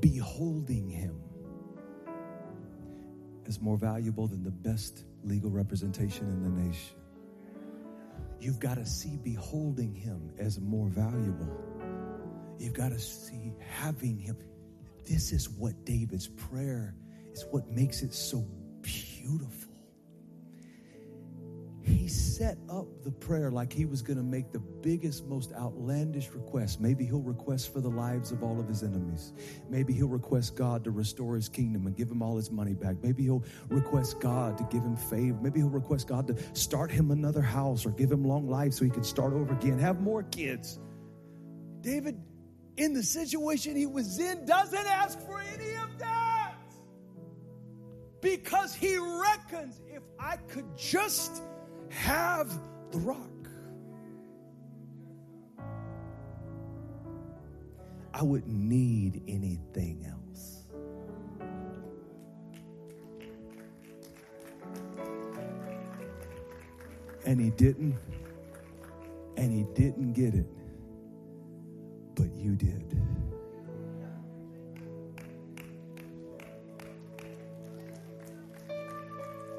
beholding him as more valuable than the best legal representation in the nation. You've got to see beholding him as more valuable. You've got to see having him. This is what David's prayer is what makes it so beautiful. He set up the prayer like he was going to make the biggest, most outlandish request. Maybe he'll request for the lives of all of his enemies. Maybe he'll request God to restore his kingdom and give him all his money back. Maybe he'll request God to give him favor. Maybe he'll request God to start him another house or give him long life so he can start over again, have more kids. David, in the situation he was in, doesn't ask for any of that because he reckons if I could just have the rock. I wouldn't need anything else. And he didn't, and he didn't get it, but you did.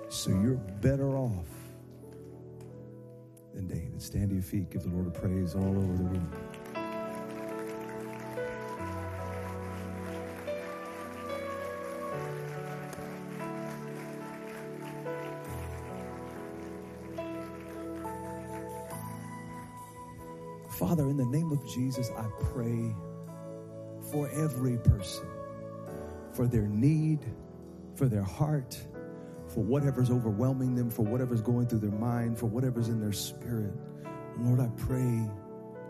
So you're better off than David. Stand to your feet. Give the Lord a praise all over the room. Father, in the name of Jesus, I pray for every person, for their need, for their heart for whatever's overwhelming them, for whatever's going through their mind, for whatever's in their spirit. Lord, I pray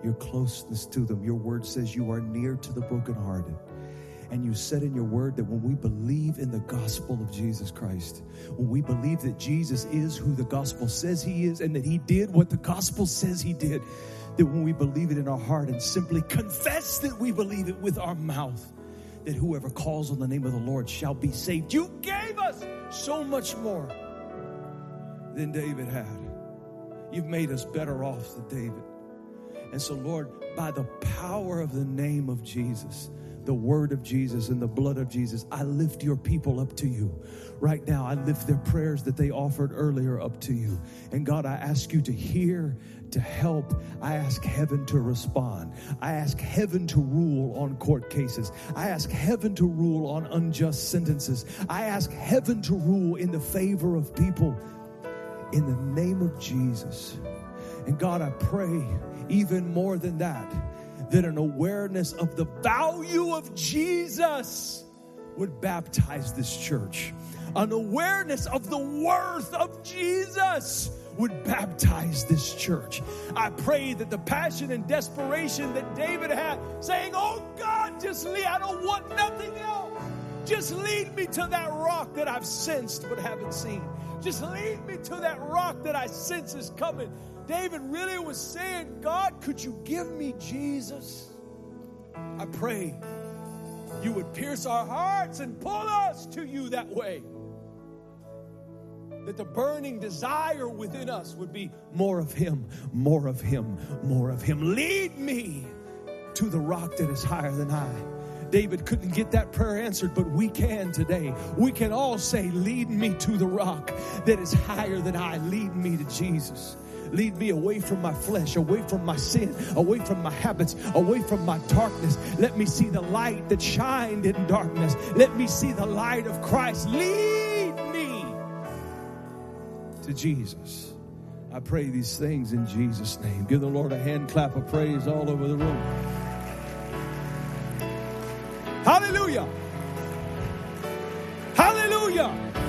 your closeness to them. Your word says you are near to the brokenhearted. And you said in your word that when we believe in the gospel of Jesus Christ, when we believe that Jesus is who the gospel says he is and that he did what the gospel says he did, that when we believe it in our heart and simply confess that we believe it with our mouth, that whoever calls on the name of the Lord shall be saved. You gave us so much more than David had. You've made us better off than David. And so, Lord, by the power of the name of Jesus, the word of Jesus and the blood of Jesus, I lift your people up to you. Right now, I lift their prayers that they offered earlier up to you. And God, I ask you to hear, to help. I ask heaven to respond. I ask heaven to rule on court cases. I ask heaven to rule on unjust sentences. I ask heaven to rule in the favor of people in the name of Jesus. And God, I pray even more than that that an awareness of the value of Jesus would baptize this church. An awareness of the worth of Jesus would baptize this church. I pray that the passion and desperation that David had, saying, Oh God, just lead, I don't want nothing else. Just lead me to that rock that I've sensed but haven't seen. Just lead me to that rock that I sense is coming. David really was saying, God, could you give me Jesus? I pray you would pierce our hearts and pull us to you that way. That the burning desire within us would be more of Him, more of Him, more of Him. Lead me to the rock that is higher than I. David couldn't get that prayer answered, but we can today. We can all say, Lead me to the rock that is higher than I. Lead me to Jesus. Lead me away from my flesh, away from my sin, away from my habits, away from my darkness. Let me see the light that shined in darkness. Let me see the light of Christ. Lead me to Jesus. I pray these things in Jesus' name. Give the Lord a hand clap of praise all over the room. Hallelujah. Hallelujah.